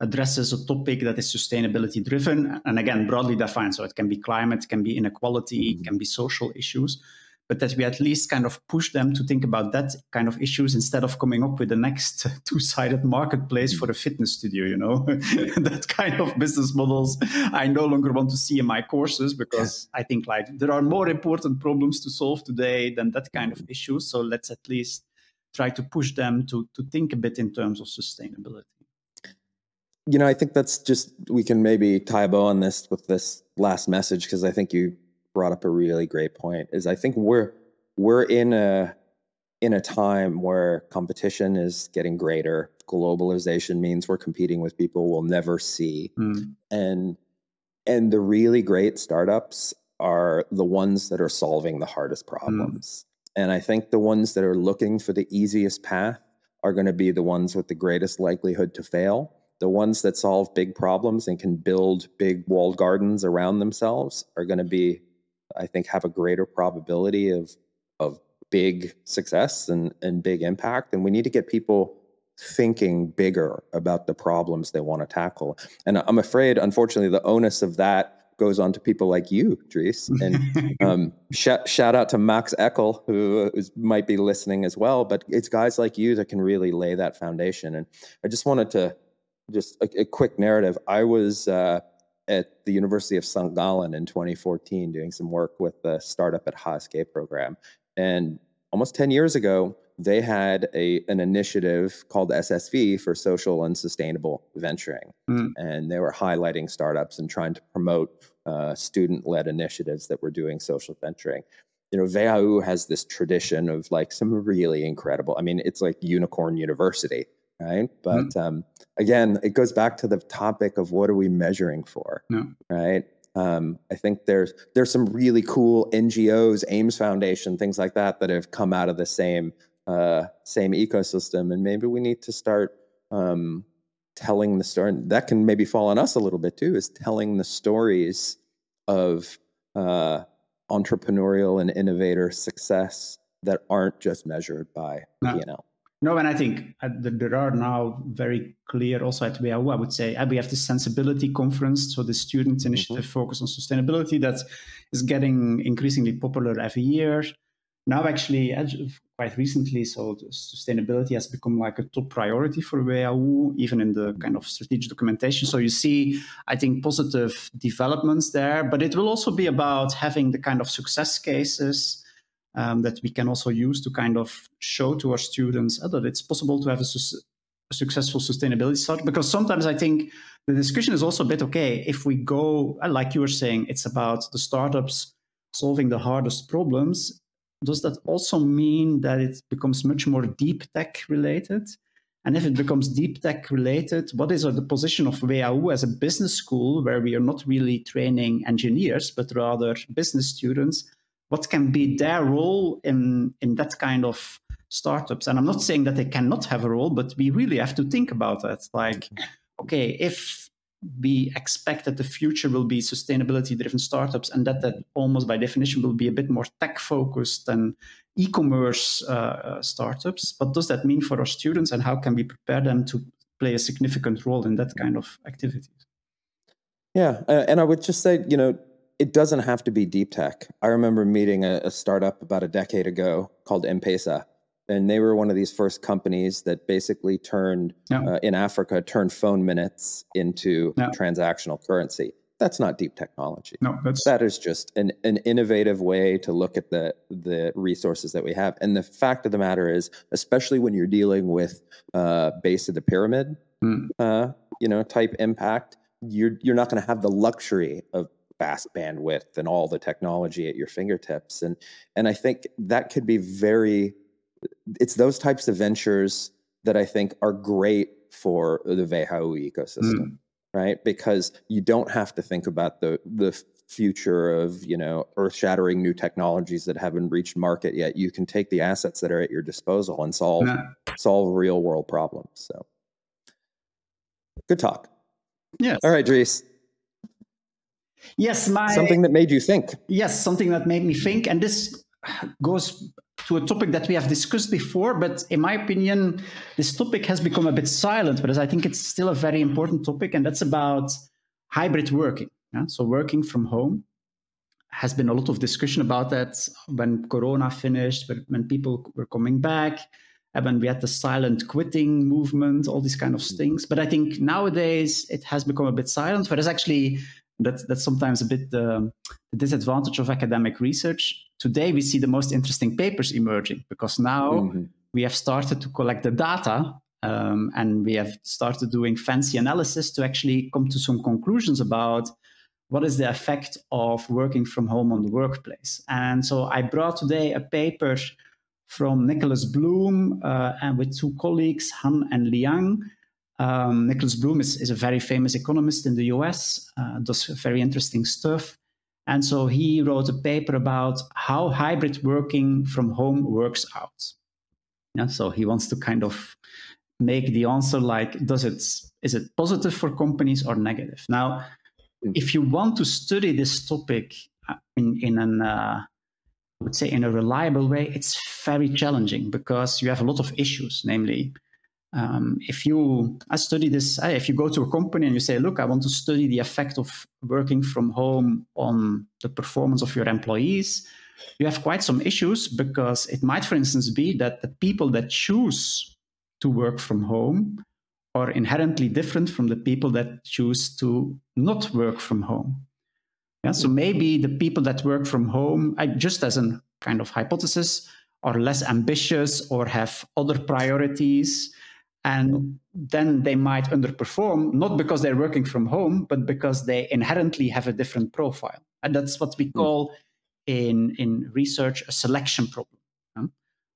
addresses a topic that is sustainability driven. And again, broadly defined. So it can be climate, it can be inequality, it can be social issues. But that we at least kind of push them to think about that kind of issues instead of coming up with the next two sided marketplace for a fitness studio, you know? that kind of business models I no longer want to see in my courses because I think like there are more important problems to solve today than that kind of issues. So let's at least try to push them to to think a bit in terms of sustainability. You know, I think that's just we can maybe tie a bow on this with this last message because I think you brought up a really great point. Is I think we're we're in a in a time where competition is getting greater. Globalization means we're competing with people we'll never see. Mm. and and the really great startups are the ones that are solving the hardest problems and i think the ones that are looking for the easiest path are going to be the ones with the greatest likelihood to fail the ones that solve big problems and can build big walled gardens around themselves are going to be i think have a greater probability of of big success and and big impact and we need to get people thinking bigger about the problems they want to tackle and I'm afraid, unfortunately, the onus of that goes on to people like you, Dries. And um, shout, shout out to Max Eckel, who is, might be listening as well. But it's guys like you that can really lay that foundation. And I just wanted to just a, a quick narrative. I was uh, at the University of St. Gallen in 2014 doing some work with the Startup at HSG program. And almost 10 years ago, they had a, an initiative called SSV for social and sustainable venturing. Mm. And they were highlighting startups and trying to promote uh, student led initiatives that were doing social venturing. You know, WHU has this tradition of like some really incredible, I mean, it's like Unicorn University, right? But mm. um, again, it goes back to the topic of what are we measuring for, right? Um, I think there's there's some really cool NGOs, Ames Foundation, things like that, that have come out of the same uh, same ecosystem, and maybe we need to start um, telling the story. That can maybe fall on us a little bit too, is telling the stories of uh, entrepreneurial and innovator success that aren't just measured by no. P&L. No, and I think uh, there are now very clear also at WHU, I would say, we have the sensibility conference. So the student mm-hmm. initiative mm-hmm. focus on sustainability that is getting increasingly popular every year. Now, actually, quite recently, so sustainability has become like a top priority for WHU, even in the kind of strategic documentation. So you see, I think, positive developments there, but it will also be about having the kind of success cases um, that we can also use to kind of show to our students uh, that it's possible to have a, su- a successful sustainability start. Because sometimes I think the discussion is also a bit okay if we go, uh, like you were saying, it's about the startups solving the hardest problems. Does that also mean that it becomes much more deep tech related? And if it becomes deep tech related, what is the position of WHU as a business school where we are not really training engineers, but rather business students? What can be their role in in that kind of startups. And i'm not saying that they cannot have a role but we really have to think about that. Like okay if we expect that the future will be sustainability driven startups and that that almost by definition will be a bit more tech focused than e-commerce uh, uh, startups what does that mean for our students and how can we prepare them to play a significant role in that kind of activities? Yeah uh, and i would just say you know it doesn't have to be deep tech. I remember meeting a, a startup about a decade ago called M-Pesa, and they were one of these first companies that basically turned yeah. uh, in Africa turned phone minutes into yeah. transactional currency. That's not deep technology. No, that's that is just an, an innovative way to look at the the resources that we have. And the fact of the matter is, especially when you're dealing with uh, base of the pyramid, mm. uh, you know, type impact, you're you're not going to have the luxury of fast bandwidth and all the technology at your fingertips. And and i think that could be very it's those types of ventures that i think are great for the WHU ecosystem mm. right? Because you don't have to think about the the future of you know earth-shattering new technologies that haven't reached market yet. You can take the assets that are at your disposal and solve yeah. solve real world problems. So good talk. Yes all right Dries Yes, my something that made you think. Yes, something that made me think, and this goes to a topic that we have discussed before, but in my opinion, this topic has become a bit silent, but I think it's still a very important topic, and that's about hybrid working. Yeah? So working from home has been a lot of discussion about that when Corona finished, when people were coming back, and when we had the silent quitting movement, all these kind of hmm. things. But I think nowadays it has become a bit silent, whereas actually that's that's sometimes a bit the, the, disadvantage of academic research. Today we see the most interesting papers emerging because now mm-hmm. we have started to collect the data um, and we have started doing fancy analysis to actually come to some conclusions about what is the effect of working from home on the workplace. And so I brought today a paper from Nicholas Bloom uh, and with two colleagues, Han and Liang, um, Nicholas Bloom is, is, a very famous economist in the US, uh, does very interesting stuff. And so he wrote a paper about how hybrid working from home works out. Yeah, so he wants to kind of make the answer like, does it is it positive for companies or negative? Now, hmm. if you want to study this topic uh, in, in an uh, I would say in a reliable way, it's very challenging because you have a lot of issues, namely um, if you I study this, if you go to a company and you say, look, I want to study the effect of working from home on the performance of your employees, you have quite some issues because it might, for instance, be that the people that choose to work from home are inherently different from the people that choose to not work from home. Yeah, so maybe the people that work from home, just as a kind of hypothesis, are less ambitious or have other priorities. And then they might underperform, not because they're working from home, but because they inherently have a different profile. And that's what we hmm. call in, in research a selection problem.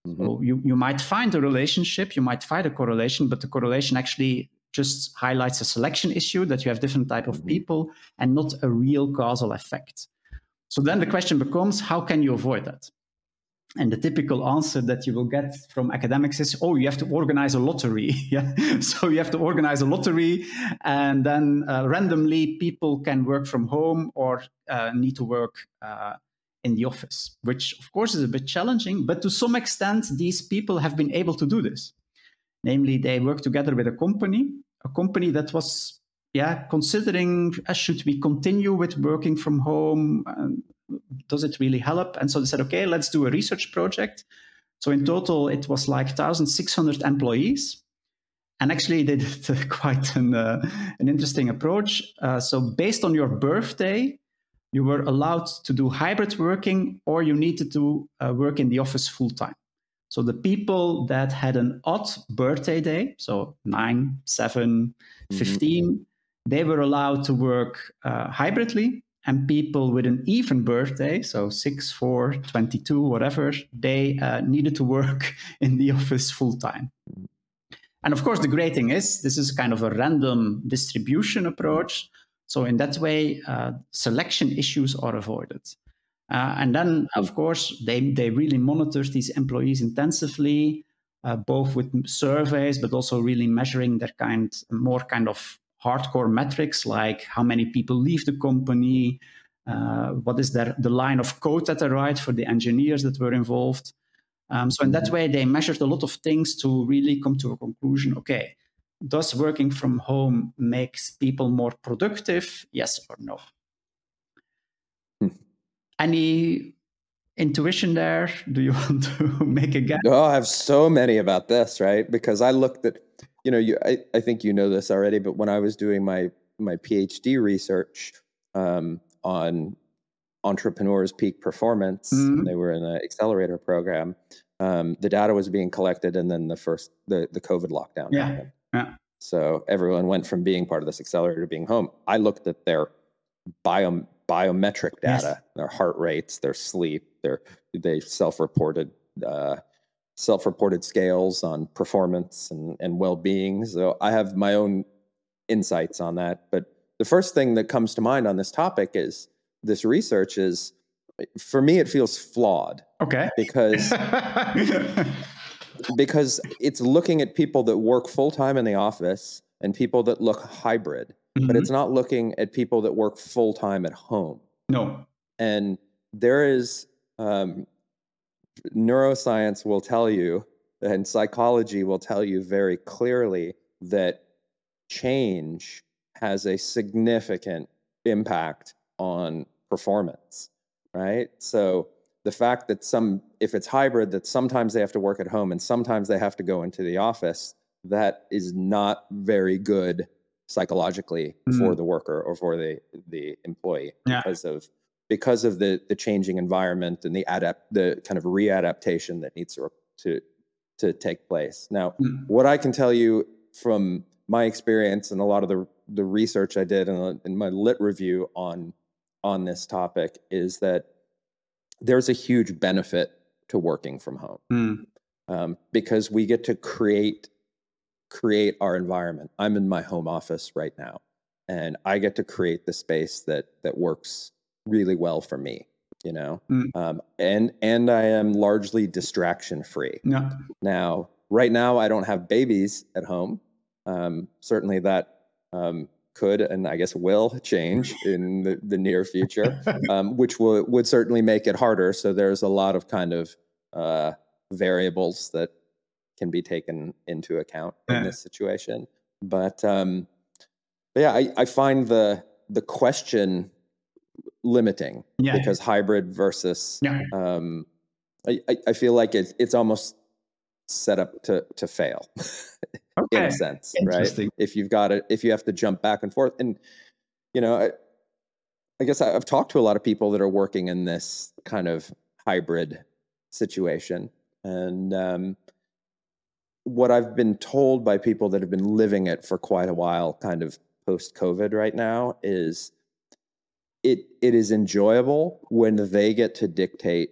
Mm-hmm. So you, you might find a relationship, you might find a correlation, but the correlation actually just highlights a selection issue that you have different type of mm-hmm. people and not a real causal effect. So then the question becomes, how can you avoid that? And the typical answer that you will get from academics is, oh, you have to organize a lottery. yeah. So you have to organize a lottery, and then uh, randomly people can work from home or uh, need to work uh, in the office, which of course is a bit challenging, but to some extent, these people have been able to do this. Namely, they work together with a company, a company that was, yeah, considering uh, should we continue with working from home? Does it really help? And so they said, okay, let's do a research project. So in total, it was like 1,600 employees. And actually, they did quite an, uh, an interesting approach. Uh, so based on your birthday, you were allowed to do hybrid working or you needed to uh, work in the office full time. So the people that had an odd birthday day, so 9, 7, mm-hmm. 15, they were allowed to work uh, hybridly. And people with an even birthday, so 6, 4, 22, whatever, they uh, needed to work in the office full time. And of course, the great thing is this is kind of a random distribution approach. So in that way, uh, selection issues are avoided. Uh, and then, of course, they, they really monitor these employees intensively, uh, both with surveys, but also really measuring their kind, more kind of hardcore metrics like how many people leave the company, uh, what is their, the line of code that they write for the engineers that were involved. Um, so in that mm-hmm. way, they measured a lot of things to really come to a conclusion. Okay, does working from home makes people more productive? Yes or no? Hmm. Any intuition there? Do you want to make a guess? Oh, I have so many about this, right? Because I looked at, you know, you I, I think you know this already, but when I was doing my my PhD research um, on entrepreneurs' peak performance, mm-hmm. they were in an accelerator program. Um, the data was being collected, and then the first the the COVID lockdown yeah. happened. Yeah. So everyone went from being part of this accelerator to being home. I looked at their bio, biometric data, yes. their heart rates, their sleep, their they self-reported uh, self-reported scales on performance and, and well-being. So I have my own insights on that. But the first thing that comes to mind on this topic is this research is for me it feels flawed. Okay. Because because it's looking at people that work full time in the office and people that look hybrid, mm-hmm. but it's not looking at people that work full time at home. No. And there is um, neuroscience will tell you, and psychology will tell you very clearly that change has a significant impact on performance, right? So the fact that some if it's hybrid that sometimes they have to work at home and sometimes they have to go into the office that is not very good psychologically mm. for the worker or for the the employee yeah. because of because of the the changing environment and the adapt the kind of readaptation that needs to to, to take place now mm. what i can tell you from my experience and a lot of the the research i did and in my lit review on on this topic is that there's a huge benefit to working from home mm. um, because we get to create create our environment. I'm in my home office right now, and I get to create the space that that works really well for me. You know, mm. um, and and I am largely distraction free. Yeah. Now, right now, I don't have babies at home. Um, certainly, that um, could and I guess will change in the, the near future, um, which will, would certainly make it harder. So there's a lot of kind of uh, variables that can be taken into account in this situation. But, um, but yeah, I, I find the the question limiting yeah. because hybrid versus yeah. um, I, I feel like it's it's almost set up to to fail. in a sense, right? If you've got it, if you have to jump back and forth, and you know, I, I guess I- I've talked to a lot of people that are working in this kind of hybrid situation, and um, what I've been told by people that have been living it for quite a while, kind of post COVID, right now, is it it is enjoyable when they get to dictate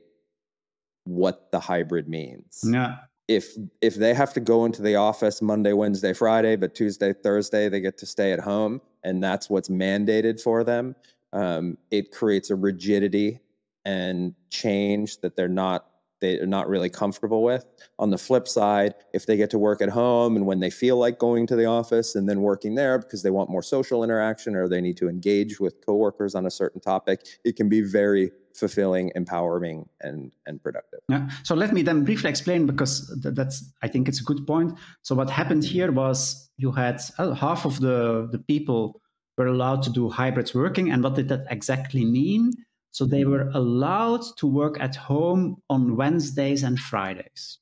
what the hybrid means Yeah. if if they have to go into the office Monday, Wednesday, Friday, but Tuesday, Thursday they get to stay at home, and that's what's mandated for them, um, it creates a rigidity and change that they're not they're not really comfortable with. On the flip side, if they get to work at home and when they feel like going to the office and then working there because they want more social interaction or they need to engage with coworkers on a certain topic, it can be very fulfilling, empowering, and and productive. Yeah. So let me then briefly explain because that's I think it's a good point. So what happened here was you had uh, half of the the people were allowed to do hybrid working, and what did that exactly mean? So they were allowed to work at home on Wednesdays and Fridays.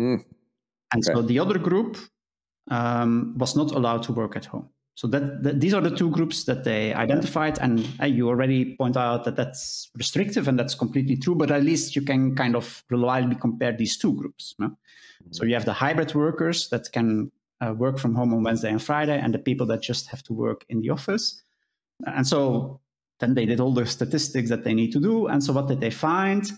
Mm, And so the other group um, was not allowed to work at home. So that, that these are the two groups that they identified, and uh, you already point out that that's restrictive, and that's completely true. But at least you can kind of reliably compare these two groups. no? So you have the hybrid workers that can uh, work from home on Wednesday and Friday, and the people that just have to work in the office. And so then they did all the statistics that they need to do. And so what did they find?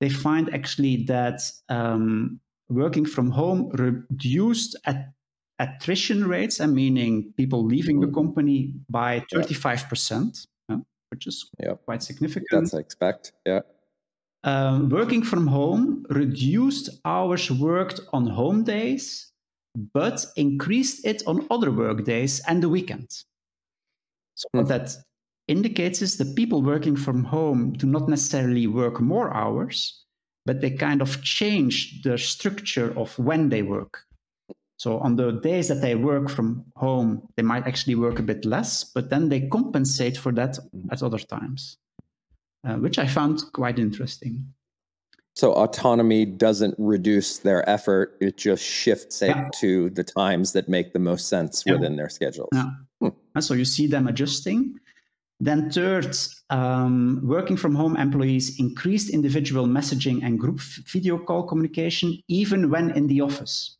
They find actually that um, working from home reduced at attrition rates, and meaning people leaving the company by 35%, yeah, which is Yep. quite significant. That's I expect. Yeah. Um, working from home reduced hours worked on home days, but increased it on other work days and the weekend. So what Hmm. that indicates is that people working from home do not necessarily work more hours, but they kind of change the structure of when they work. So on the days that they work from home, they might actually work a bit less, but then they compensate for that at other times, uh, which I found quite interesting. So autonomy doesn't reduce their effort; it just shifts it Yeah. to the times that make the most sense Yeah. within their schedules. Yeah. And so you see them adjusting. Then, third, um, working from home employees increased individual messaging and group video call communication even when in the office.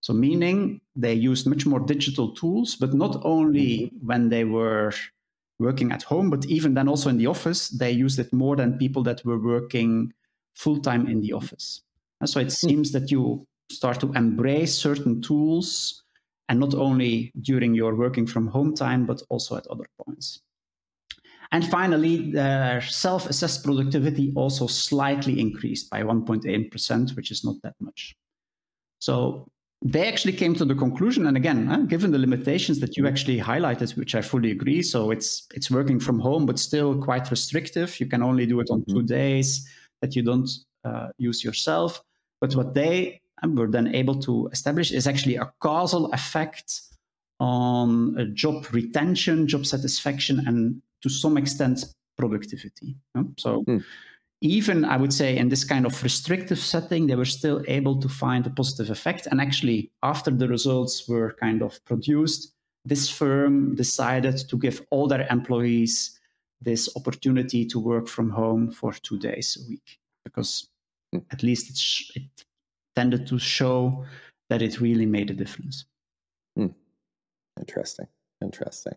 So, meaning they used much more digital tools, but not only when they were working at home, but even then also in the office, they used it more than people that were working full time in the office. And so it seems that you start to embrace certain tools and not only during your working from home time, but also at other points. And finally, their self assessed productivity also slightly increased by 1.8%, which is not that much. So they actually came to the conclusion, and again, uh, given the limitations that you actually highlighted, which I fully agree, so it's it's working from home, but still quite restrictive. You can only do it on two days that you don't uh, use yourself. But what they were then able to establish is actually a causal effect on uh, job retention, job satisfaction, and to some extent productivity. So Hmm. even I would say in this kind of restrictive setting, they were still able to find a positive effect. And actually, after the results were kind of produced, this firm decided to give all their employees this opportunity to work from home for two days a week because Hmm. at least it, sh- it tended to show that it really made a difference. Interesting. Interesting.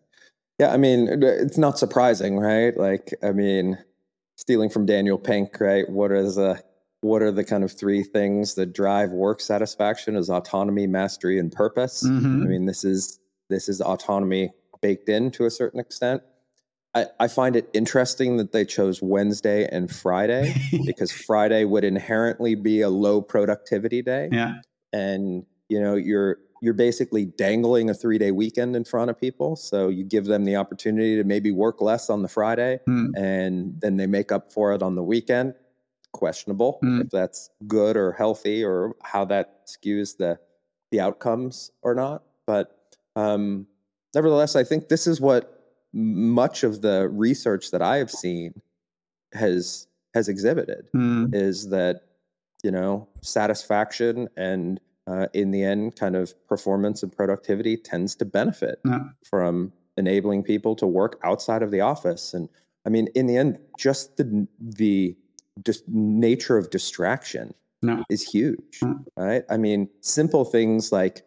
Yeah, I mean, it's not surprising, right? Like, I mean, stealing from Daniel Pink, right? What are the what are the kind of three things that drive work satisfaction? Is autonomy, mastery, and purpose. Mhm. I mean, this is this is autonomy baked in to a certain extent. I, I find it interesting that they chose Wednesday and Friday because Friday would inherently be a low productivity day yeah. and you know you're you're basically dangling a three day weekend in front of people so you give them the opportunity to maybe work less on the friday Hmm. and then they make up for it on the weekend questionable Mm. if that's good or healthy or how that skews the the outcomes or not but um nevertheless i think this is what much of the research that i have seen has has exhibited Hmm. is that you know satisfaction and uh, in the end, kind of performance and productivity tends to benefit Yeah. from enabling people to work outside of the office. And I mean, in the end, just the the just nature of distraction No. is huge, Mm. right? I mean, simple things like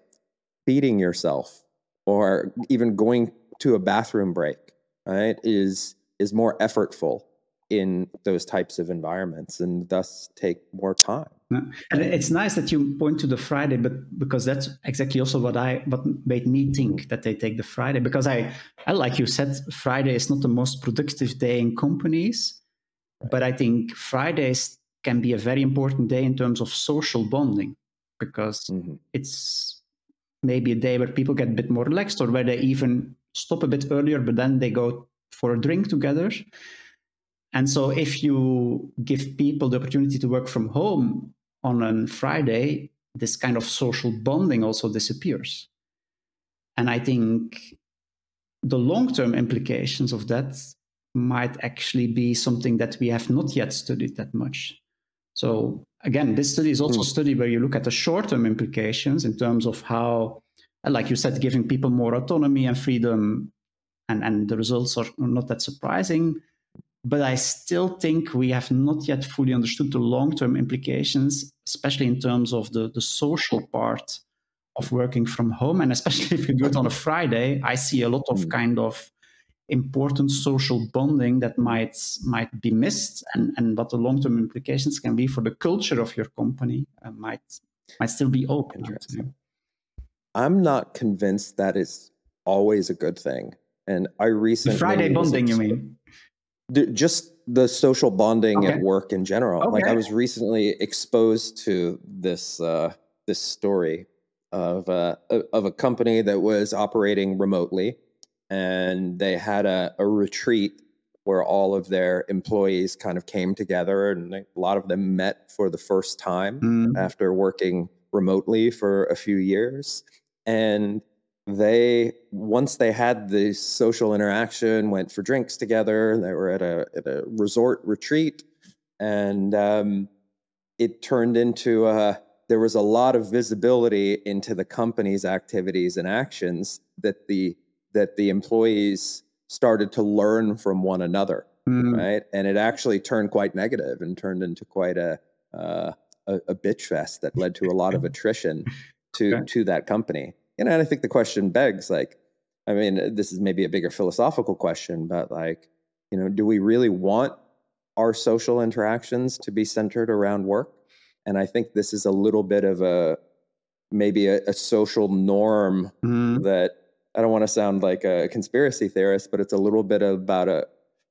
feeding yourself or even going to a bathroom break, right, is is more effortful in those types of environments and thus take more time. And it's nice that you point to the Friday, but because that's exactly also what I what made me think that they take the Friday. Because I, I like you said, Friday is not the most productive day in companies, but I think Fridays can be a very important day in terms of social bonding because Mhm. it's maybe a day where people get a bit more relaxed or where they even stop a bit earlier, but then they go for a drink together. And so if you give people the opportunity to work from home on a Friday, this kind of social bonding also disappears. And I think the long term implications of that might actually be something that we have not yet studied that much. So, again, this study is also hmm. a study where you look at the short term implications in terms of how, like you said, giving people more autonomy and freedom, and, and the results are not that surprising but I still think we have not yet fully understood the long term implications, especially in terms of the, the social part of working from home. And especially if you do it on a Friday, I see a lot of Mm. kind of important social bonding that might might be missed and, and what the long term implications can be for the culture of your company uh, might might still be open. I'm not convinced that is always a good thing. And I The recently Friday bonding, you mean? D- just the social bonding Okay. at work in general. Like I was recently exposed to this uh, this story of uh, of a company that was operating remotely, and they had a, a retreat where all of their employees kind of came together, and a lot of them met for the first time Mm, after working remotely for a few years. And they, once they had the social interaction, went for drinks together. They were at a, at a resort retreat. And um, it turned into a. there was a lot of visibility into the company's activities and actions that the that the employees started to learn from one another mm, right? And it actually turned quite negative and turned into quite a uh, a, a bitch fest that led to a lot of attrition to Okay. to that company. And I think the question begs, like, I mean, this is maybe a bigger philosophical question, but like, you know, do we really want our social interactions to be centered around work? And I think this is a little bit of a maybe a, a social norm mm. that I don't want to sound like a conspiracy theorist, but it's a little bit about a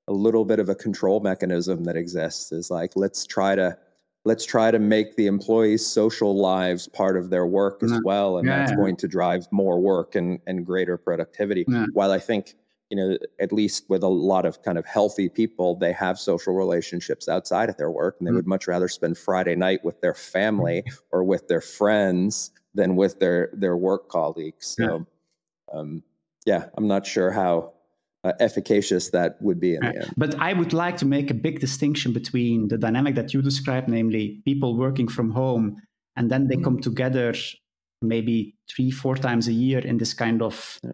a little bit of a control mechanism that exists is like let's try to let's try to make the employees social lives part of their work as well and Yeah, that's going to drive more work and and greater productivity Yeah. while i think you know at least with a lot of kind of healthy people they have social relationships outside of their work and they Mm. would much rather spend friday night with their family or with their friends than with their their work colleagues so Yeah. um, yeah i'm not sure how uh, efficacious that would be in the end But I would like to make a big distinction between the dynamic that you described, namely people working from home, and then they come together maybe three, four times a year in this kind of Yeah.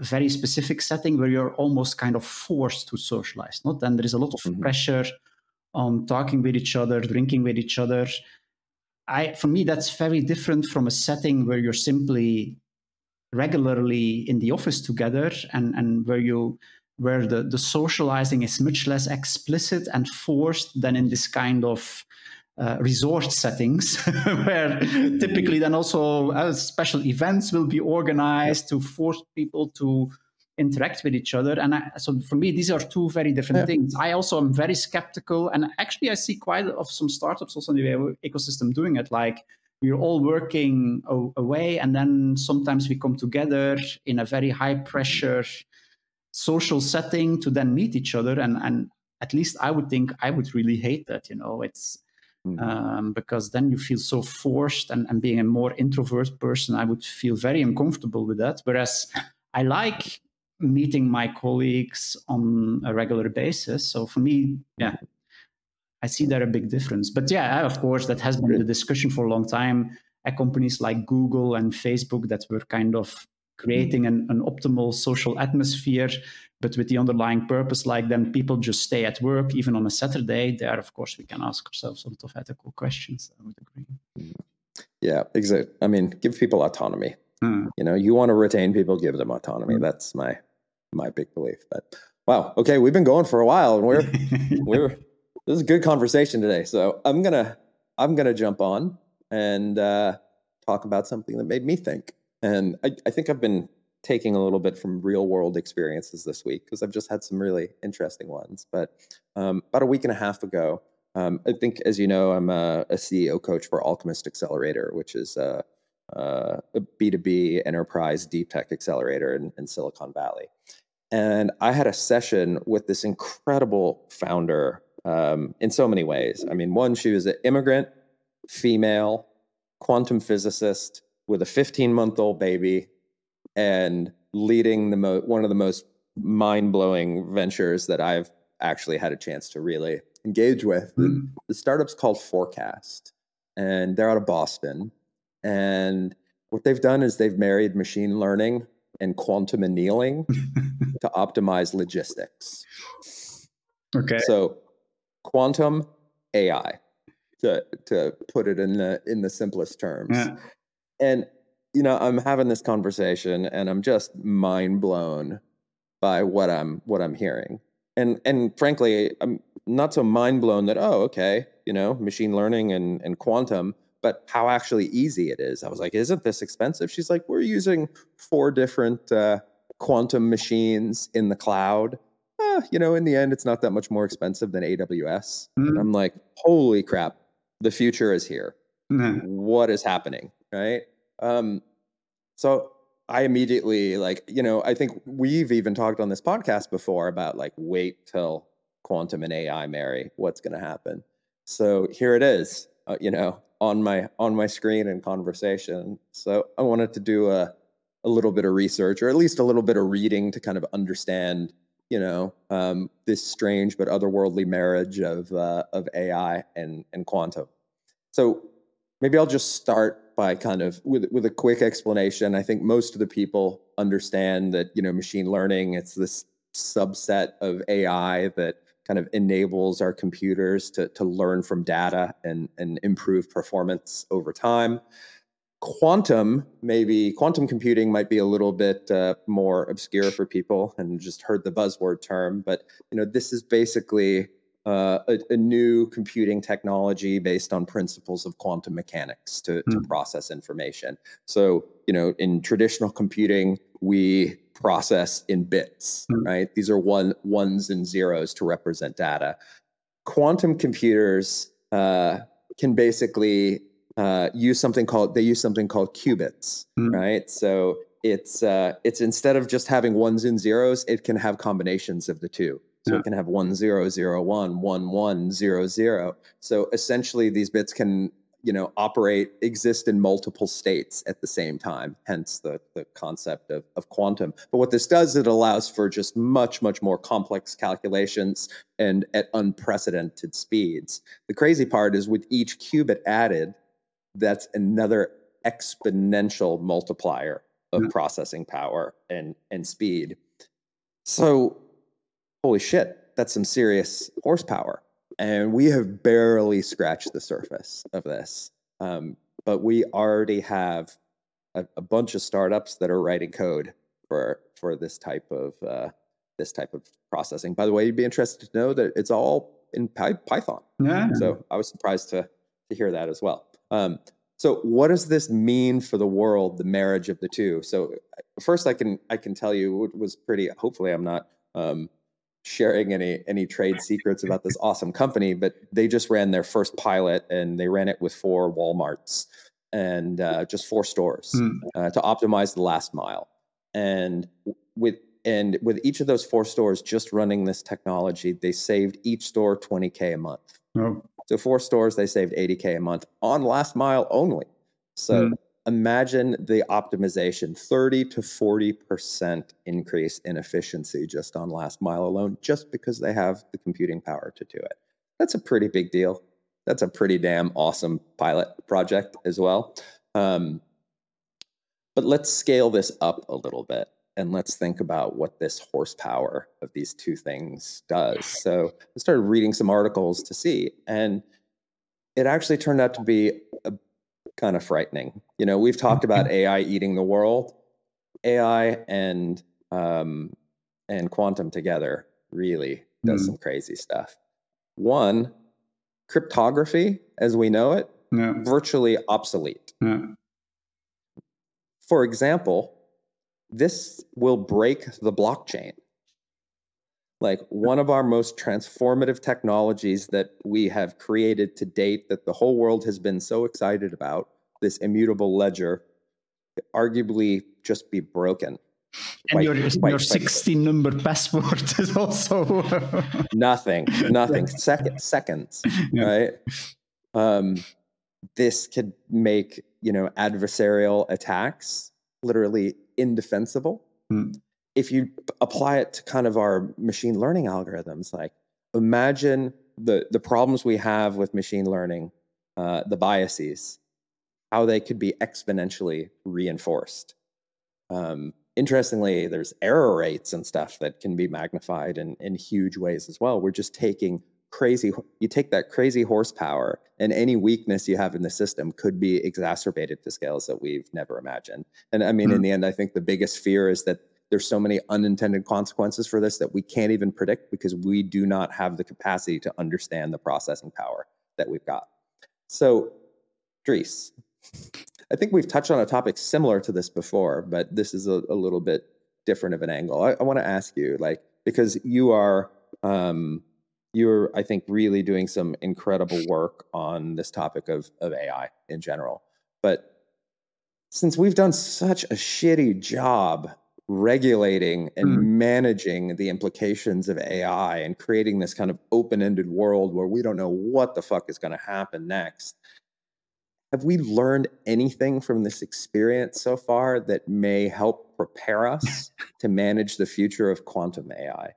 very specific setting where you're almost kind of forced to socialize. Not then there is a lot of Mhm. pressure on talking with each other, drinking with each other. I, for me, that's very different from a setting where you're simply regularly in the office together and, and where you where the, the socializing is much less explicit and forced than in this kind of uh, resort settings where typically then also uh, special events will be organized to force people to interact with each other and I, so for me these are two very different Yeah. things i also am very skeptical and actually i see quite of some startups also in the ecosystem doing it like we're all working away and then sometimes we come together in a very high pressure social setting to then meet each other and and at least i would think i would really hate that you know it's Mhm. um, because then you feel so forced and, and being a more introvert person i would feel very uncomfortable with that. Whereas i like meeting my colleagues on a regular basis. So for me yeah I see there a big difference. But yeah, of course, that has been the discussion for a long time. at companies like Google and Facebook that were kind of creating an, an optimal social atmosphere, but with the underlying purpose, like then people just stay at work even on a Saturday. There, of course, we can ask ourselves a lot of ethical questions. I would agree. Yeah, exactly. I mean, give people autonomy. Hmm. You know, you want to retain people, give them autonomy. That's my my big belief. But wow, okay, we've been going for a while, and we're we're this is a good conversation today. So I'm gonna I'm gonna jump on and uh, talk about something that made me think. And I, I think I've been taking a little bit from real world experiences this week because I've just had some really interesting ones. But um, about a week and a half ago, um, I think, as you know, I'm a, a CEO coach for Alchemist Accelerator, which is a, a B2B enterprise deep tech accelerator in, in Silicon Valley. And I had a session with this incredible founder um, in so many ways. I mean, one, she was an immigrant, female, quantum physicist with a 15 month old baby, and leading the mo- one of the most mind blowing ventures that I've actually had a chance to really engage with. The, Mm. the startup's called Forecast, and they're out of Boston. And what they've done is they've married machine learning and quantum annealing to optimize logistics. okay. So, quantum AI, to to put it in the in the simplest terms. Yeah. And you know, I'm having this conversation, and I'm just mind blown by what I'm what I'm hearing. And and frankly, I'm not so mind blown that oh, okay, you know, machine learning and and quantum, but how actually easy it is. I was like, isn't this expensive? She's like, we're using four different uh, quantum machines in the cloud. Uh, you know, in the end, it's not that much more expensive than AWS. And Mm. I'm like, holy crap, the future is here Yeah. what is happening right um so i immediately like you know i think we've even talked on this podcast before about like wait till quantum and ai marry what's going to happen so here it is uh, you know on my on my screen in conversation so i wanted to do a a little bit of research or at least a little bit of reading to kind of understand you know um, this strange but otherworldly marriage of uh, of ai and and quantum so maybe I'll just start by kind of with with a quick explanation. I think most of the people understand that you know machine learning it's this subset of AI that kind of enables our computers to to learn from data and and improve performance over time. Quantum, maybe quantum computing might be a little bit uh, more obscure for people and just heard the buzzword term, but you know this is basically uh, a, a new computing technology based on principles of quantum mechanics to, to Hmm. process information. So, you know, in traditional computing, we process in bits, Hmm. right? These are one ones and zeros to represent data. Quantum computers uh, can basically uh, use something called they use something called qubits, Hmm. right? So it's uh, it's instead of just having ones and zeros, it can have combinations of the two. So Yeah. it can have one zero zero one, one one zero zero. So essentially, these bits can you know operate exist in multiple states at the same time. Hence the the concept of of quantum. But what this does, it allows for just much much more complex calculations and at unprecedented speeds. The crazy part is with each qubit added, that's another exponential multiplier of Yeah. processing power and and speed. So, holy shit, that's some serious horsepower. And we have barely scratched the surface of this. Um, but we already have a, a bunch of startups that are writing code for for this type of uh, this type of processing. By the way, you'd be interested to know that it's all in Py- Python. Yeah. So I was surprised to to hear that as well. Um, so what does this mean for the world, the marriage of the two? So first, I can I can tell you it was pretty. Hopefully, I'm not um, sharing any any trade secrets about this awesome company, but they just ran their first pilot and they ran it with four WalMarts and uh, just four stores Hmm. uh, to optimize the last mile. And with and with each of those four stores just running this technology, they saved each store 20k a month. Oh. So four stores, they saved 80k a month on last mile only. So Hmm. imagine the optimization, 30 to 40% increase in efficiency just on last mile alone, just because they have the computing power to do it. That's a pretty big deal. That's a pretty damn awesome pilot project as well. Um, but let's scale this up a little bit and let's think about what this horsepower of these two things does. So I started reading some articles to see, and it actually turned out to be a, kind of frightening. You know, we've talked about AI eating the world. AI and um, and quantum together really does mm. some crazy stuff. One, cryptography as we know it, yeah. virtually obsolete. Yeah. For example, this will break the blockchain. Like one of our most transformative technologies that we have created to date, that the whole world has been so excited about, this immutable ledger, arguably just be broken. And quite, your, your 16 number password is also nothing, nothing. Second, seconds, yeah. right? Um, this could make you know adversarial attacks literally indefensible. Mm. If you apply it to kind of our machine learning algorithms, like imagine the the problems we have with machine learning, uh, the biases, how they could be exponentially reinforced. Um, interestingly, there's error rates and stuff that can be magnified in, in huge ways as well. We're just taking crazy, you take that crazy horsepower and any weakness you have in the system could be exacerbated to scales that we've never imagined. And I mean, mm-hmm. in the end, I think the biggest fear is that there's so many unintended consequences for this that we can't even predict because we do not have the capacity to understand the processing power that we've got. So, Dries, I think we've touched on a topic similar to this before, but this is a, a little bit different of an angle. I, I want to ask you, like, because you are, um, you're, I think, really doing some incredible work on this topic of of AI in general. But since we've done such a shitty job regulating and mm. managing the implications of AI and creating this kind of open-ended world where we don't know what the fuck is going to happen next have we learned anything from this experience so far that may help prepare us to manage the future of quantum AI?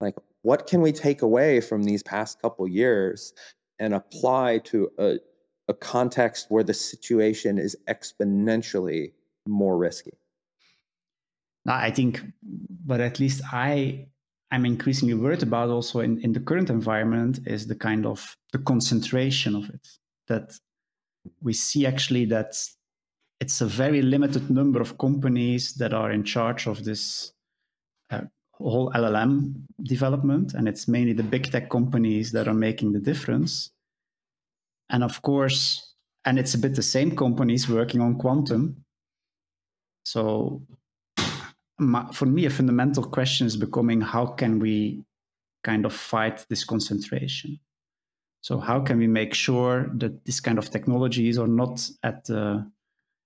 Like, what can we take away from these past couple years and apply to a, a context where the situation is exponentially more risky? I think, but at least I I'm increasingly worried about also in, in the current environment is the kind of the concentration of it. That we see actually that it's a very limited number of companies that are in charge of this uh, whole LLM development, and it's mainly the big tech companies that are making the difference. And of course, and it's a bit the same companies working on quantum. So, my, for me, a fundamental question is becoming how can we kind of fight this concentration? So how can we make sure that this kind of technologies are not at the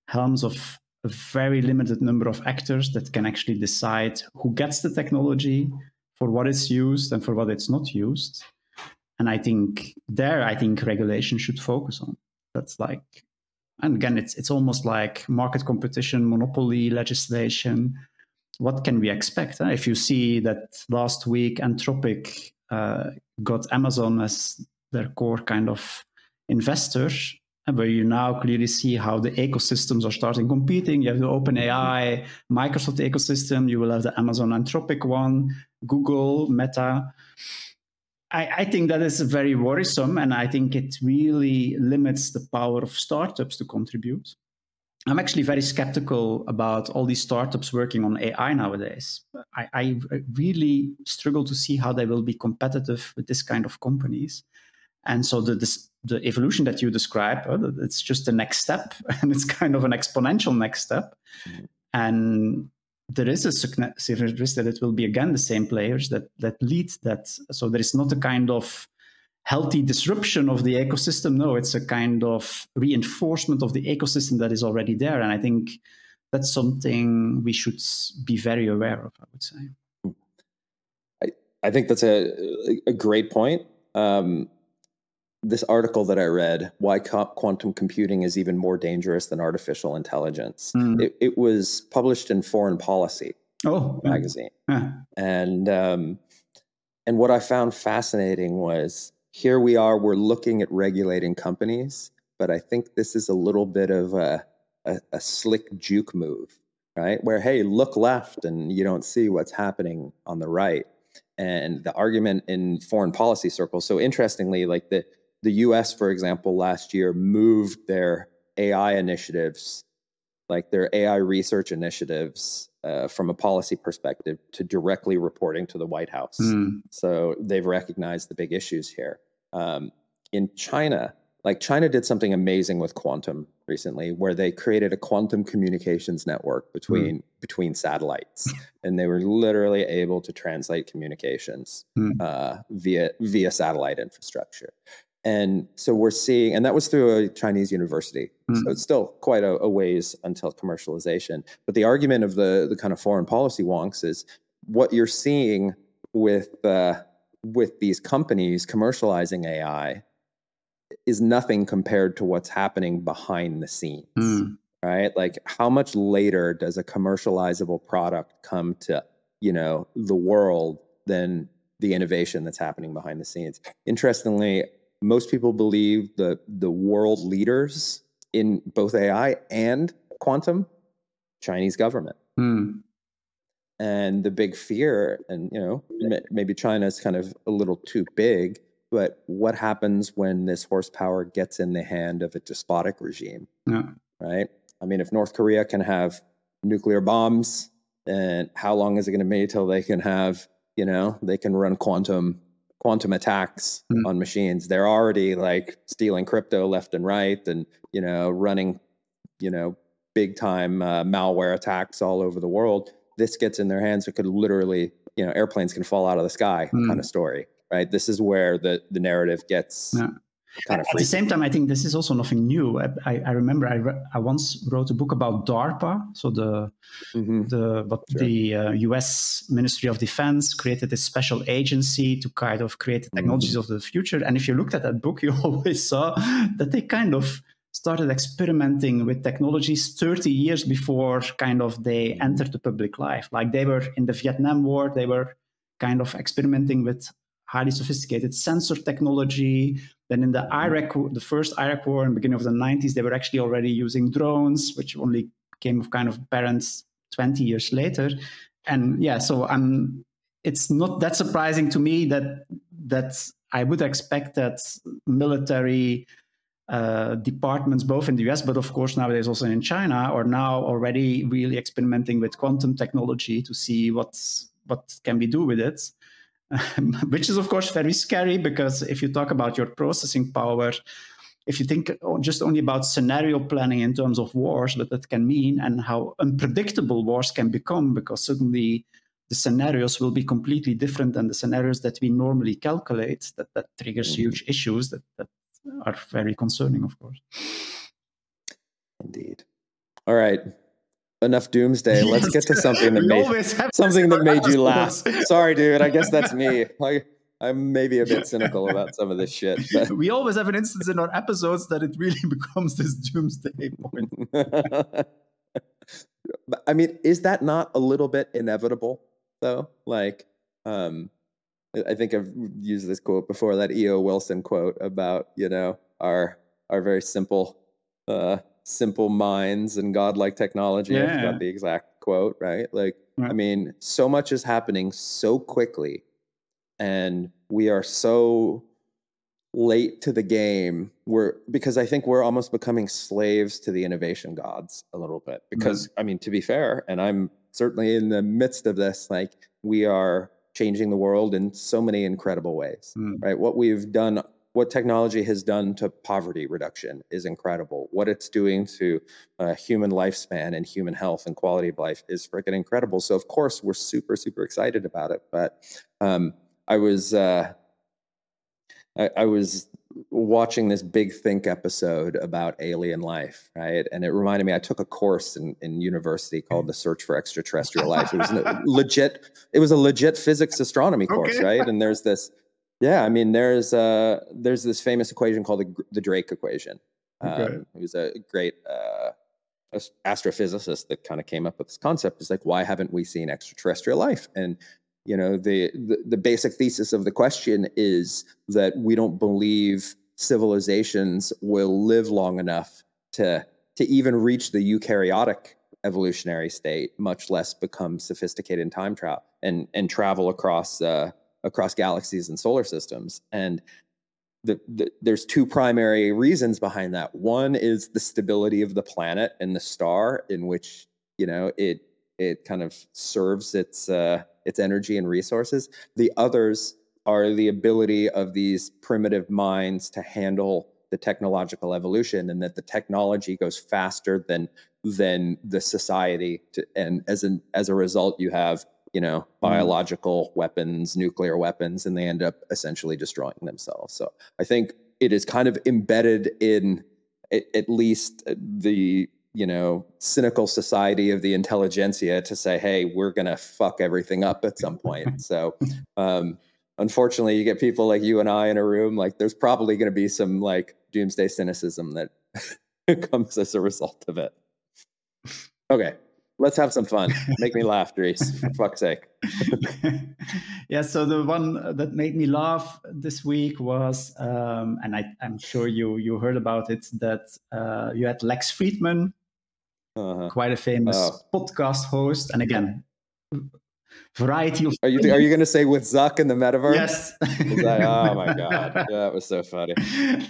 helms of a very limited number of actors that can actually decide who gets the technology, for what it's used, and for what it's not used? And I think there, I think regulation should focus on. That's like, and again, it's it's almost like market competition, monopoly legislation. What can we expect? If you see that last week Anthropic uh, got Amazon as their core kind of investors where you now clearly see how the ecosystems are starting competing. You have the OpenAI, Microsoft ecosystem, you will have the Amazon Anthropic one, Google, Meta. I, I, think that is very worrisome, and I think it really limits the power of startups to contribute. I'm actually very skeptical about all these startups working on AI nowadays. I, I really struggle to see how they will be competitive with this kind of companies. And so the this, the evolution that you describe, uh, it's just the next step, and it's kind of an exponential next step. Mm-hmm. And there is a serious risk that it will be again the same players that that lead that. So there is not a kind of healthy disruption of the ecosystem. No, it's a kind of reinforcement of the ecosystem that is already there. And I think that's something we should be very aware of. I would say. I, I think that's a a great point. Um, this article that I read, why quantum computing is even more dangerous than artificial intelligence. Mm. It, it, was published in Foreign Policy oh, magazine, yeah. and um, and what I found fascinating was here we are, we're looking at regulating companies, but I think this is a little bit of a, a, a slick juke move, right? Where, hey, look left and you don't see what's happening on the right. And the argument in foreign policy circles. So interestingly, like the the U.S., for example, last year moved their AI initiatives, like their AI research initiatives, uh, from a policy perspective, to directly reporting to the White House. Mm. So they've recognized the big issues here. Um, in China, like China did something amazing with quantum recently, where they created a quantum communications network between mm. between satellites, and they were literally able to translate communications mm. uh, via via satellite infrastructure. And so we're seeing, and that was through a Chinese university. Mm. So it's still quite a, a, ways until commercialization. But the argument of the the kind of foreign policy wonks is what you're seeing with uh, with these companies commercializing AI is nothing compared to what's happening behind the scenes. Mm. Right? Like how much later does a commercializable product come to, you know, the world than the innovation that's happening behind the scenes? Interestingly, most people believe that the world leaders in both AI and quantum, Chinese government. Mm. And the big fear, and you know, maybe China is kind of a little too big, but what happens when this horsepower gets in the hand of a despotic regime? Yeah. Right. I mean, if North Korea can have nuclear bombs, and how long is it going to be till they can have, you know, they can run quantum quantum attacks mm. on machines? They're already like stealing crypto left and right, and you know, running, you know, big time uh, malware attacks all over the world. This gets in their hands, it could literally, you know, airplanes can fall out of the sky, mm. kind of story right? This is where the the narrative gets yeah. Kind of. At the same time, I think this is also nothing new. I, I remember I, re- I once wrote a book about DARPA, so the mm-hmm. the but sure. the uh, U.S. Ministry of Defense created this special agency to kind of create the technologies mm-hmm. of the future. And if you looked at that book, you always saw that they kind of started experimenting with technologies 30 years before kind of they entered the public life like they were in the vietnam war they were kind of experimenting with highly sophisticated sensor technology. Then in the Iraq, the first Iraq war in the beginning of the 90s, they were actually already using drones, which only came of kind of parents 20 years later. And yeah, so I'm. It's not that surprising to me that that I would expect that military uh, departments, both in the US, but of course nowadays also in China, are now already really experimenting with quantum technology to see what's what can we do with it. which is of course very scary because if you talk about your processing power if you think just only about scenario planning in terms of wars what that can mean and how unpredictable wars can become because suddenly the scenarios will be completely different than the scenarios that we normally calculate that that triggers mm-hmm. huge issues that, that are very concerning of course. Indeed. All right enough doomsday. Let's get to something that made something that made you laugh. Sorry, dude. I guess that's me. I, I'm maybe a bit cynical about some of this shit. But. We always have an instance in our episodes that it really becomes this doomsday point. I mean, is that not a little bit inevitable though? Like, um, I think I've used this quote before, that E.O. Wilson quote about, you know, our our very simple uh, simple minds and godlike technology. Yeah. I forgot the exact quote, right? Like, right. I mean, so much is happening so quickly, and we are so late to the game. We're because I think we're almost becoming slaves to the innovation gods a little bit. Because mm-hmm. I mean, to be fair, and I'm certainly in the midst of this, like we are changing the world in so many incredible ways, mm. right? What we've done what technology has done to poverty reduction is incredible. What it's doing to uh, human lifespan and human health and quality of life is freaking incredible. So of course we're super super excited about it. But um, I was uh, I, I was watching this big think episode about alien life right and it reminded me i took a course in, in university called the search for extraterrestrial life it was legit it was a legit physics astronomy course okay. right and there's this yeah, I mean, there's uh, there's this famous equation called the, the Drake equation. Okay. Um, he was a great uh, astrophysicist that kind of came up with this concept. Is like, why haven't we seen extraterrestrial life? And you know, the, the the basic thesis of the question is that we don't believe civilizations will live long enough to to even reach the eukaryotic evolutionary state, much less become sophisticated in time travel and and travel across uh, across galaxies and solar systems. And the, the, there's two primary reasons behind that. One is the stability of the planet and the star in which you know it it kind of serves its uh, its energy and resources. The others are the ability of these primitive minds to handle the technological evolution, and that the technology goes faster than than the society. To, and as an as a result, you have you know, mm-hmm. biological weapons, nuclear weapons, and they end up essentially destroying themselves. So I think it is kind of embedded in at, least the you know cynical society of the intelligentsia to say, hey, we're gonna fuck everything up at some point. so. Um, unfortunately, you get people like you and I in a room. Like, there's probably going to be some like doomsday cynicism that comes as a result of it. Okay, let's have some fun. Make me laugh, Dries, for fuck's sake. yeah, so the one that made me laugh this week was, um, and I, am sure you you heard about it, that uh, you had Lex Fridman, uh-huh. quite a famous oh. podcast host, and again, variety of. Are you are you going to say with Zuck in the metaverse? Yes. like, oh my god, yeah, that was so funny.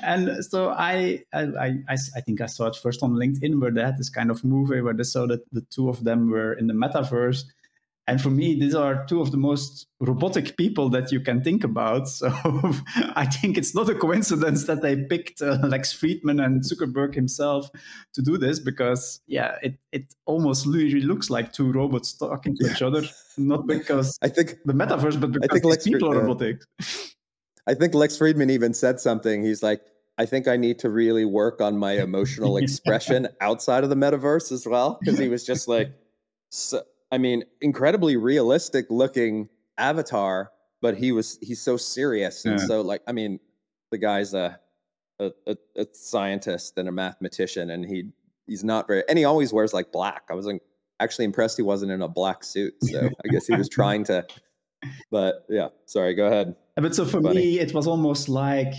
And so I, I I I think I saw it first on LinkedIn where they had this kind of movie where they saw that the two of them were in the metaverse, and for me, these are two of the most robotic people that you can think about. So I think it's not a coincidence that they picked uh, Lex Fridman and Zuckerberg himself to do this because, yeah, it, it almost really looks like two robots talking to yeah. each other. Not because I think the metaverse, but because I think Lex people are robotic. I think Lex Fridman even said something. He's like, I think I need to really work on my emotional expression outside of the metaverse as well. Because he was just like, so, I mean, incredibly realistic looking avatar, but he was he's so serious and yeah. so like I mean, the guy's a, a a, a scientist and a mathematician, and he he's not very and he always wears like black. I was like, actually impressed he wasn't in a black suit, so I guess he was trying to. But yeah, sorry, go ahead. But so for Funny. me, it was almost like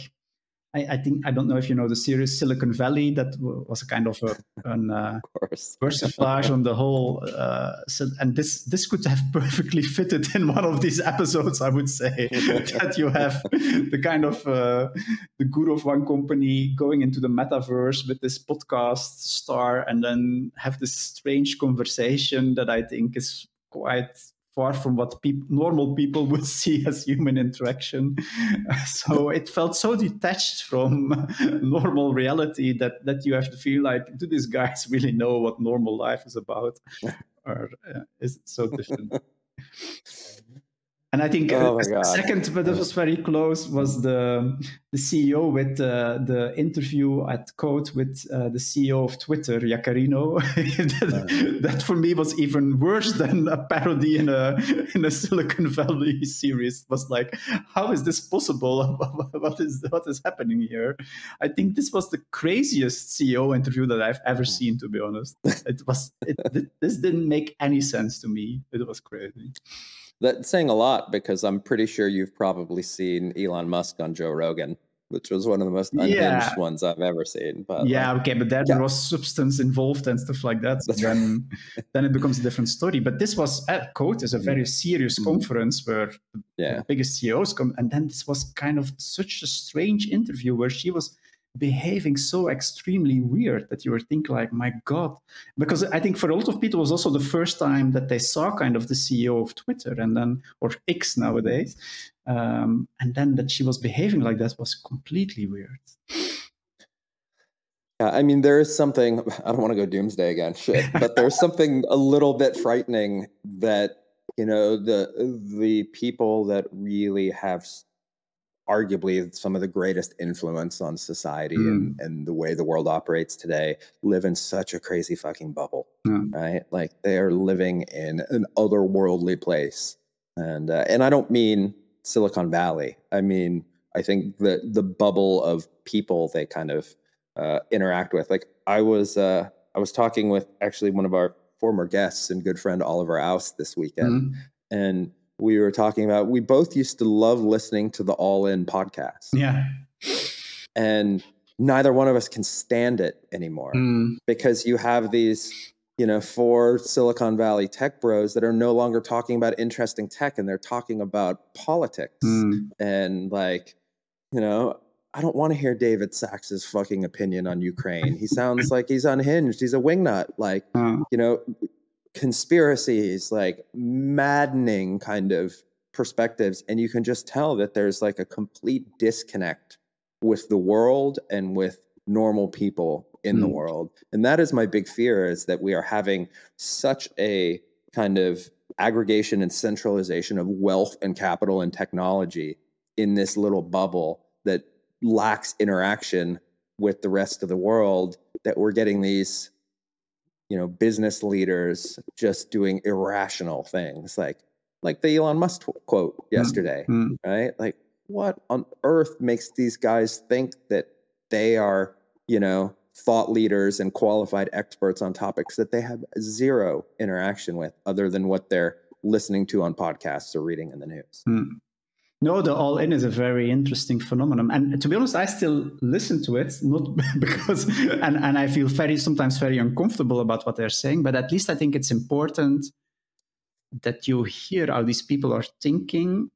I, I, think I don't know if you know the series Silicon Valley. That was a kind of a an, uh, persiflage on the whole. Uh, so, and this this could have perfectly fitted in one of these episodes. I would say that you have the kind of uh, the guru of one company going into the metaverse with this podcast star, and then have this strange conversation that I think is quite far from what pe- normal people would see as human interaction. so it felt so detached from normal reality that that you have to feel like, do these guys really know what normal life is about, or uh, is it so different? And I think oh uh, second, but that was very close, was the the CEO with uh, the interview at Code with uh, the CEO of Twitter, Yaccarino. that, that, for me was even worse than a parody in a in a Silicon Valley series. It was like, how is this possible? what is what is happening here? I think this was the craziest CEO interview that I've ever seen. To be honest, it was it, this didn't make any sense to me. It was crazy. That's saying a lot because I'm pretty sure you've probably seen Elon Musk on Joe Rogan, which was one of the most unhinged yeah. ones I've ever seen. But yeah, like, okay, but there yeah. was substance involved and stuff like that. So then, then it becomes a different story. But this was at Code is a very mm-hmm. serious mm. conference where yeah. the biggest CEOs come, and then this was kind of such a strange interview where she was behaving so extremely weird that you were thinking like my god. Because i think for a lot of people it was also the first time that they saw kind of the ceo of twitter and then or x nowadays. Um, and then that she was behaving like that was completely weird. Yeah i mean there is something i don't want to go doomsday again shit but there's something a little bit frightening that you know the the people that really have arguably some of the greatest influence on society mm. and, and the way the world operates today live in such a crazy fucking bubble mm. right like they are living in an otherworldly place and uh, and i don't mean silicon valley i mean i think the the bubble of people they kind of uh, interact with like i was uh, i was talking with actually one of our former guests and good friend oliver Aust this weekend mm. and we were talking about we both used to love listening to the all in podcast. Yeah. And neither one of us can stand it anymore Mm. because you have these you know four silicon valley tech bros that are no longer talking about interesting tech and they're talking about politics. Mm. and like you know i don't want to hear david Sacks's fucking opinion on ukraine. He sounds like he's unhinged. He's a wingnut like you know conspiracies like maddening kind of perspectives and you can just tell that there's like a complete disconnect with the world and with normal people in the Mm. world and that is my big fear is that we are having such a kind of aggregation and centralization of wealth and capital and technology in this little bubble that lacks interaction with the rest of the world that we're getting these you know business leaders just doing irrational things like like the Elon Musk quote yesterday mm. right like what on earth makes these guys think that they are you know thought leaders and qualified experts on topics that they have zero interaction with other than what they're listening to on podcasts or reading in the news Mm. No, the all in is a very interesting phenomenon. And to be honest, I still listen to it, not because, and, and I feel very, sometimes very uncomfortable about what they're saying, but at least I think it's important that you hear how these people are thinking,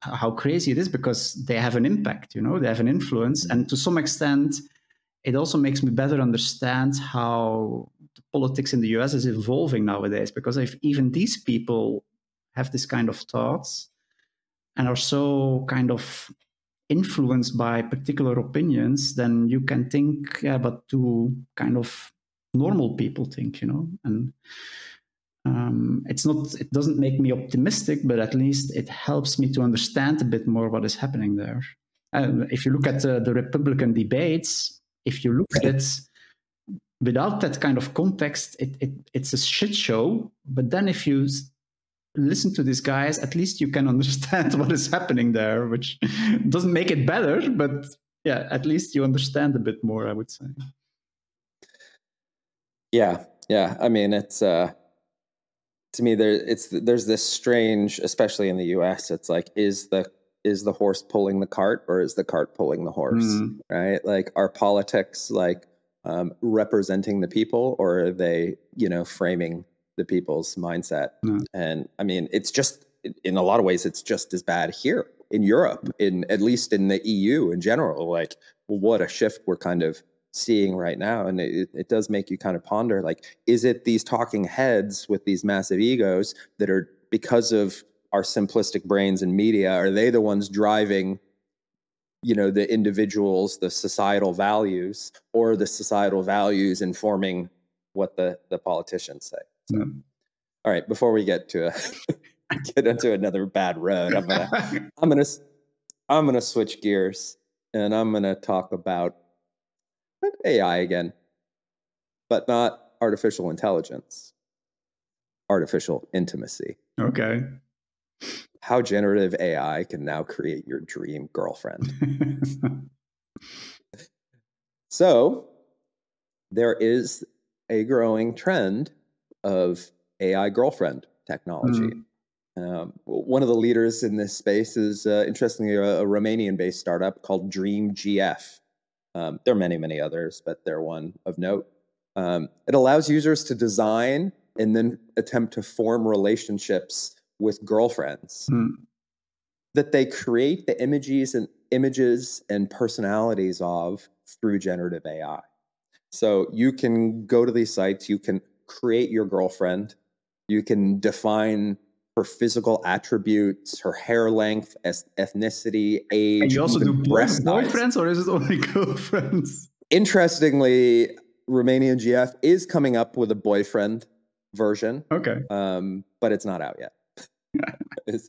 how crazy it is, because they have an impact, you know, they have an influence. And to some extent, it also makes me better understand how politics in the US is evolving nowadays, because if even these people have this kind of thoughts, and are so kind of influenced by particular opinions, then you can think, yeah, but do kind of normal people think, you know? And um, it's not, it doesn't make me optimistic, but at least it helps me to understand a bit more what is happening there. And if you look at the, the Republican debates, if you look at it without that kind of context, it, it, it's a shit show. But then if you listen to these guys, at least you can understand what is happening there, which doesn't make it better, but yeah, at least you understand a bit more, I would say. Yeah, yeah. I mean, it's uh, to me there. It's there's this strange, especially in the U.S. It's like, is the is the horse pulling the cart or is the cart pulling the horse? Mm, Right? Like, are politics like um, representing the people, or are they, you know, framing the people's mindset? Mm. And I mean, it's just in a lot of ways, it's just as bad here in Europe, in at least in the EU in general. Like, what a shift we're kind of seeing right now and it, it does make you kind of ponder like is it these talking heads with these massive egos that are because of our simplistic brains and media are they the ones driving you know the individuals the societal values or the societal values informing what the the politicians say so, all right before we get to a, get into another bad road i'm gonna i'm gonna i'm gonna switch gears and i'm gonna talk about ai again but not artificial intelligence artificial intimacy okay. how generative ai can now create your dream girlfriend So there is a growing trend of AI girlfriend technology. Um, one of the leaders in this space is, uh, interestingly, a, a Romanian-based startup called DreamGF. Um, there are many, many others, but they're one of note. Um, it allows users to design and then attempt to form relationships with girlfriends Mm, that they create the images and images and personalities of through generative AI. So you can go to these sites, you can create your girlfriend, you can define her physical attributes, her hair length, ethnicity, age, and you also do boy- boyfriends, or is it only girlfriends? Interestingly, Romanian GF is coming up with a boyfriend version Okay. um, but it's not out yet.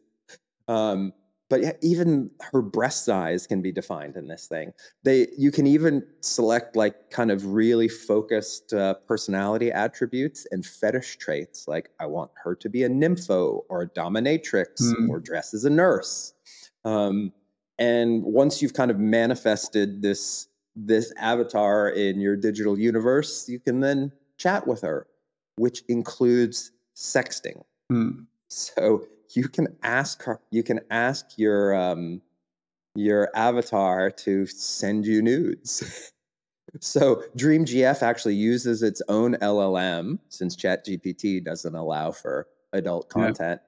Um, but yeah, even her breast size can be defined in this thing. They you can even select like kind of really focused uh, personality attributes and fetish traits. Like I want her to be a nympho or a dominatrix Hmm. or dress as a nurse. Um, and once you've kind of manifested this this avatar in your digital universe, you can then chat with her, which includes sexting. Mm, So you can ask her, you can ask your um, your avatar to send you nudes. so DreamGF actually uses its own LLM since ChatGPT doesn't allow for adult content.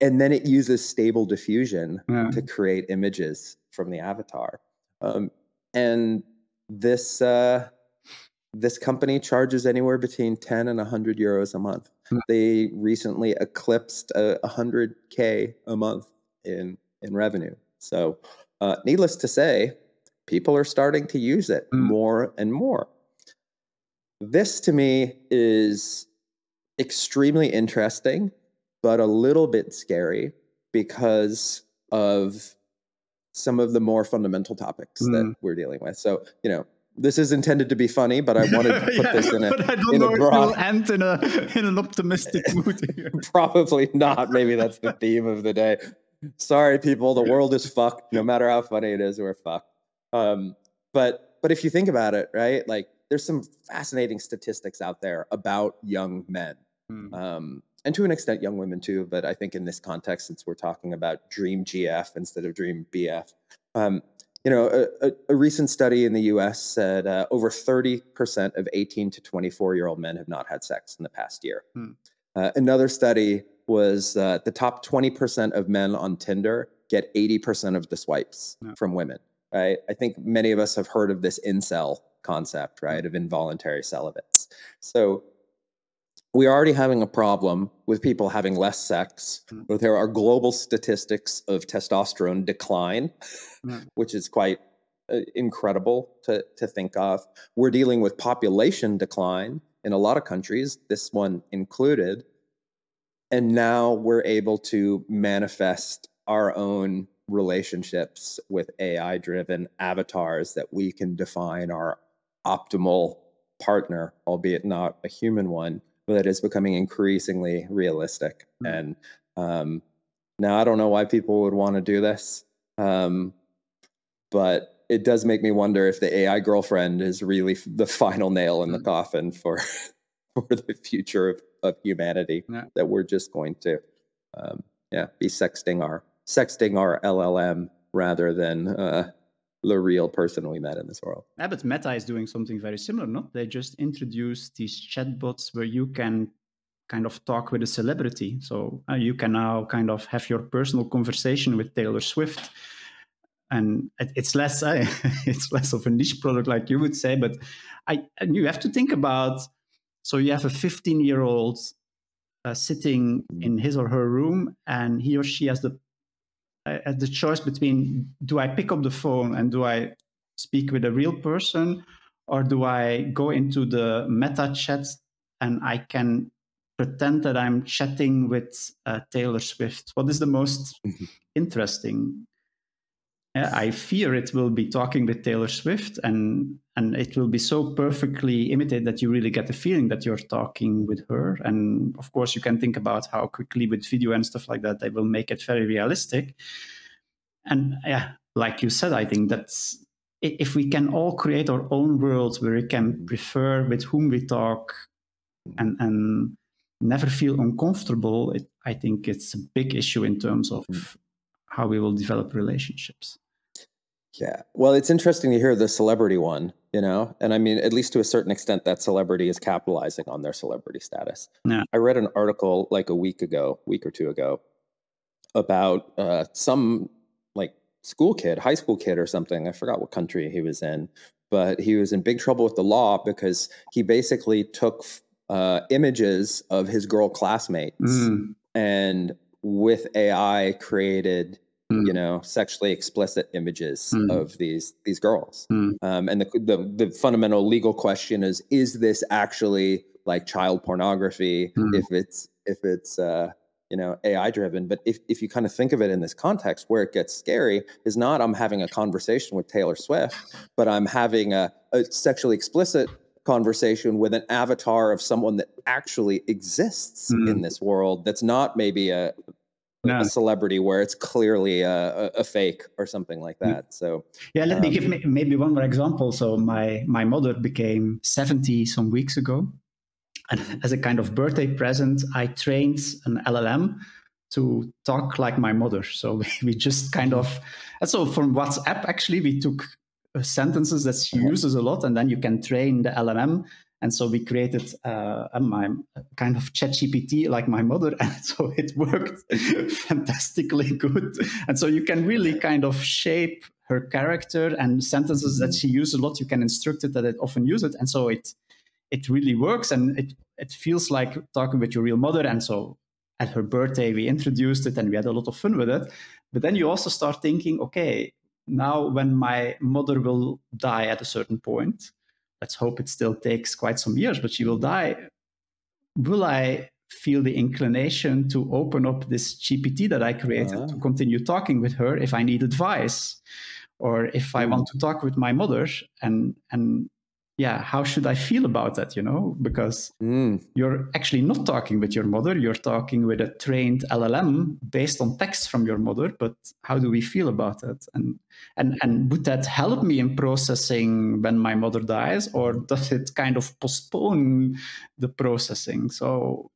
Yeah. And then it uses stable diffusion yeah. to create images from the avatar. Um, and this uh, this company charges anywhere between 10 and 100 euros a month. Mm. They recently eclipsed uh, 100k a month in in revenue. So, uh, needless to say, people are starting to use it mm. more and more. This to me is extremely interesting, but a little bit scary because of some of the more fundamental topics mm. that we're dealing with. So, you know, this is intended to be funny, but I wanted to put yeah, this in a, but I don't in know a broad... if end in, a, in an optimistic mood here. Probably not. Maybe that's the theme of the day. Sorry, people. The world is fucked. No matter how funny it is, we're fucked. Um, but but if you think about it, right? Like there's some fascinating statistics out there about young men. Hmm. Um, and to an extent, young women too. But I think in this context, since we're talking about Dream GF instead of Dream BF, um, you know, a, a, recent study in the U.S. said uh, over 30% of 18 to 24 year old men have not had sex in the past year. Hmm. Uh, another study was uh, the top 20% of men on Tinder get 80% of the swipes yeah. from women. Right? I think many of us have heard of this incel concept, right, of involuntary celibates. So we are already having a problem with people having less sex. Mm. There are global statistics of testosterone decline, mm. which is quite uh, incredible to, to think of. We're dealing with population decline in a lot of countries, this one included. And now we're able to manifest our own relationships with AI driven avatars that we can define our optimal partner, albeit not a human one that is becoming increasingly realistic. Mm-hmm. And um, now I don't know why people would want to do this, um, but it does make me wonder if the AI girlfriend is really the final nail in the mm-hmm. coffin for for the future of, of humanity. Yeah. That we're just going to, um, yeah, be sexting our sexting our LLM rather than uh, the real person we met in this world. Yeah, but Meta is doing something very similar, no? They just introduced these chatbots where you can kind of talk with a celebrity. So uh, you can now kind of have your personal conversation with Taylor Swift. And it's less uh, it's less of a niche product like you would say, but I and you have to think about so you have a 15 year old uh, sitting in his or her room and he or she has the uh, the choice between do I pick up the phone and do I speak with a real person, or do I go into the meta chat and I can pretend that I'm chatting with uh, Taylor Swift? What is the most mm-hmm. interesting? I fear it will be talking with Taylor Swift, and and it will be so perfectly imitated that you really get the feeling that you're talking with her. And of course, you can think about how quickly with video and stuff like that they will make it very realistic. And yeah, like you said, I think that's if we can all create our own worlds where we can prefer with whom we talk and and never feel uncomfortable, it, I think it's a big issue in terms of mm. how we will develop relationships. Yeah. Well, it's interesting to hear the celebrity one, you know? And I mean, at least to a certain extent, that celebrity is capitalizing on their celebrity status. Yeah. I read an article like a week ago, week or two ago, about uh, some like school kid, high school kid or something. I forgot what country he was in, but he was in big trouble with the law because he basically took uh, images of his girl classmates mm. and with AI created Mm. you know sexually explicit images mm. of these these girls mm. um, and the, the, the fundamental legal question is is this actually like child pornography mm. if it's if it's uh, you know ai driven but if, if you kind of think of it in this context where it gets scary is not i'm having a conversation with taylor swift but i'm having a, a sexually explicit conversation with an avatar of someone that actually exists mm. in this world that's not maybe a a celebrity where it's clearly a, a, fake or something like mm. that. So yeah, let um, me give me maybe one more example. So my my mother became seventy some weeks ago, and as a kind of birthday present, I trained an LLM to talk like my mother. So we just kind of, and so from WhatsApp, actually, we took uh, sentences that she uses a lot, and then you can train the LLM. And so we created uh, a, my kind of chat GPT like my mother. And so it worked fantastically good. And so you can really kind of shape her character and sentences that she uses a lot. You can instruct it that it often use it. And so it it really works and it, it feels like talking with your real mother. And so at her birthday, we introduced it and we had a lot of fun with it. But then you also start thinking, okay, now when my mother will die at a certain point, let's hope it still takes quite some years, but she will die. Will I feel the inclination to open up this GPT that I created uh-huh. to continue talking with her if I need advice? Or if I want to talk with my mother and and yeah, how should I feel about that? You know, because mm. you're actually not talking with your mother, you're talking with a trained LLM based on text from your mother. But how do we feel about that? And and and would that help me in processing when my mother dies, or does it kind of postpone the processing? So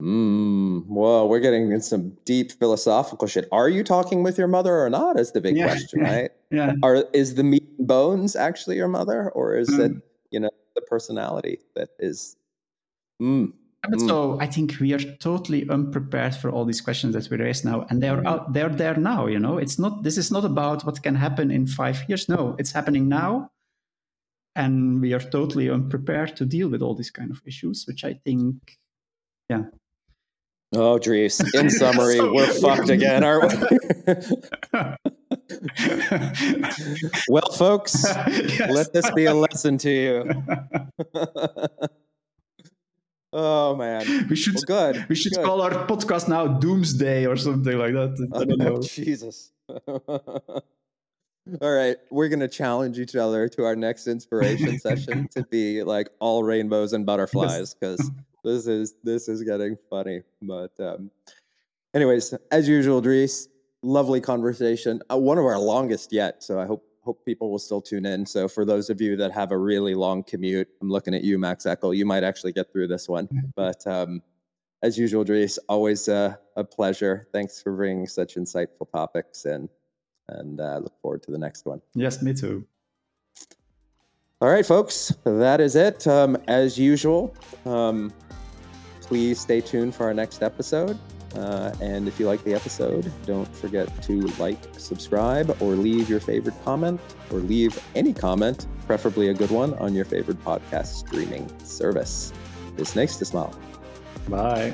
Mm, well, we're getting in some deep philosophical shit. Are you talking with your mother or not? Is the big yeah, question, right? Yeah. Are is the meat and bones actually your mother, or is mm. it the personality that is mm, mm. so i think we are totally unprepared for all these questions that we raise now and they're out they're there now you know it's not this is not about what can happen in five years no it's happening now and we are totally unprepared to deal with all these kind of issues which i think yeah Oh, Dries. In summary, so, we're fucked again, aren't we? well, folks, yes. let this be a lesson to you. oh man, we should well, good. We should good. call our podcast now Doomsday or something like that. I don't know. Jesus. All right, we're gonna challenge each other to our next inspiration session to be like all rainbows and butterflies because yes. this is this is getting funny. But um, anyways, as usual, Dries, lovely conversation. Uh, one of our longest yet. So I hope hope people will still tune in. So for those of you that have a really long commute, I'm looking at you, Max Eckel. You might actually get through this one. But um, as usual, Dries, always uh, a pleasure. Thanks for bringing such insightful topics and and uh, look forward to the next one. Yes, me too. All right, folks, that is it. Um, as usual, um, please stay tuned for our next episode. Uh, and if you like the episode, don't forget to like, subscribe, or leave your favorite comment, or leave any comment, preferably a good one, on your favorite podcast streaming service. Bis nächstes Mal. Bye.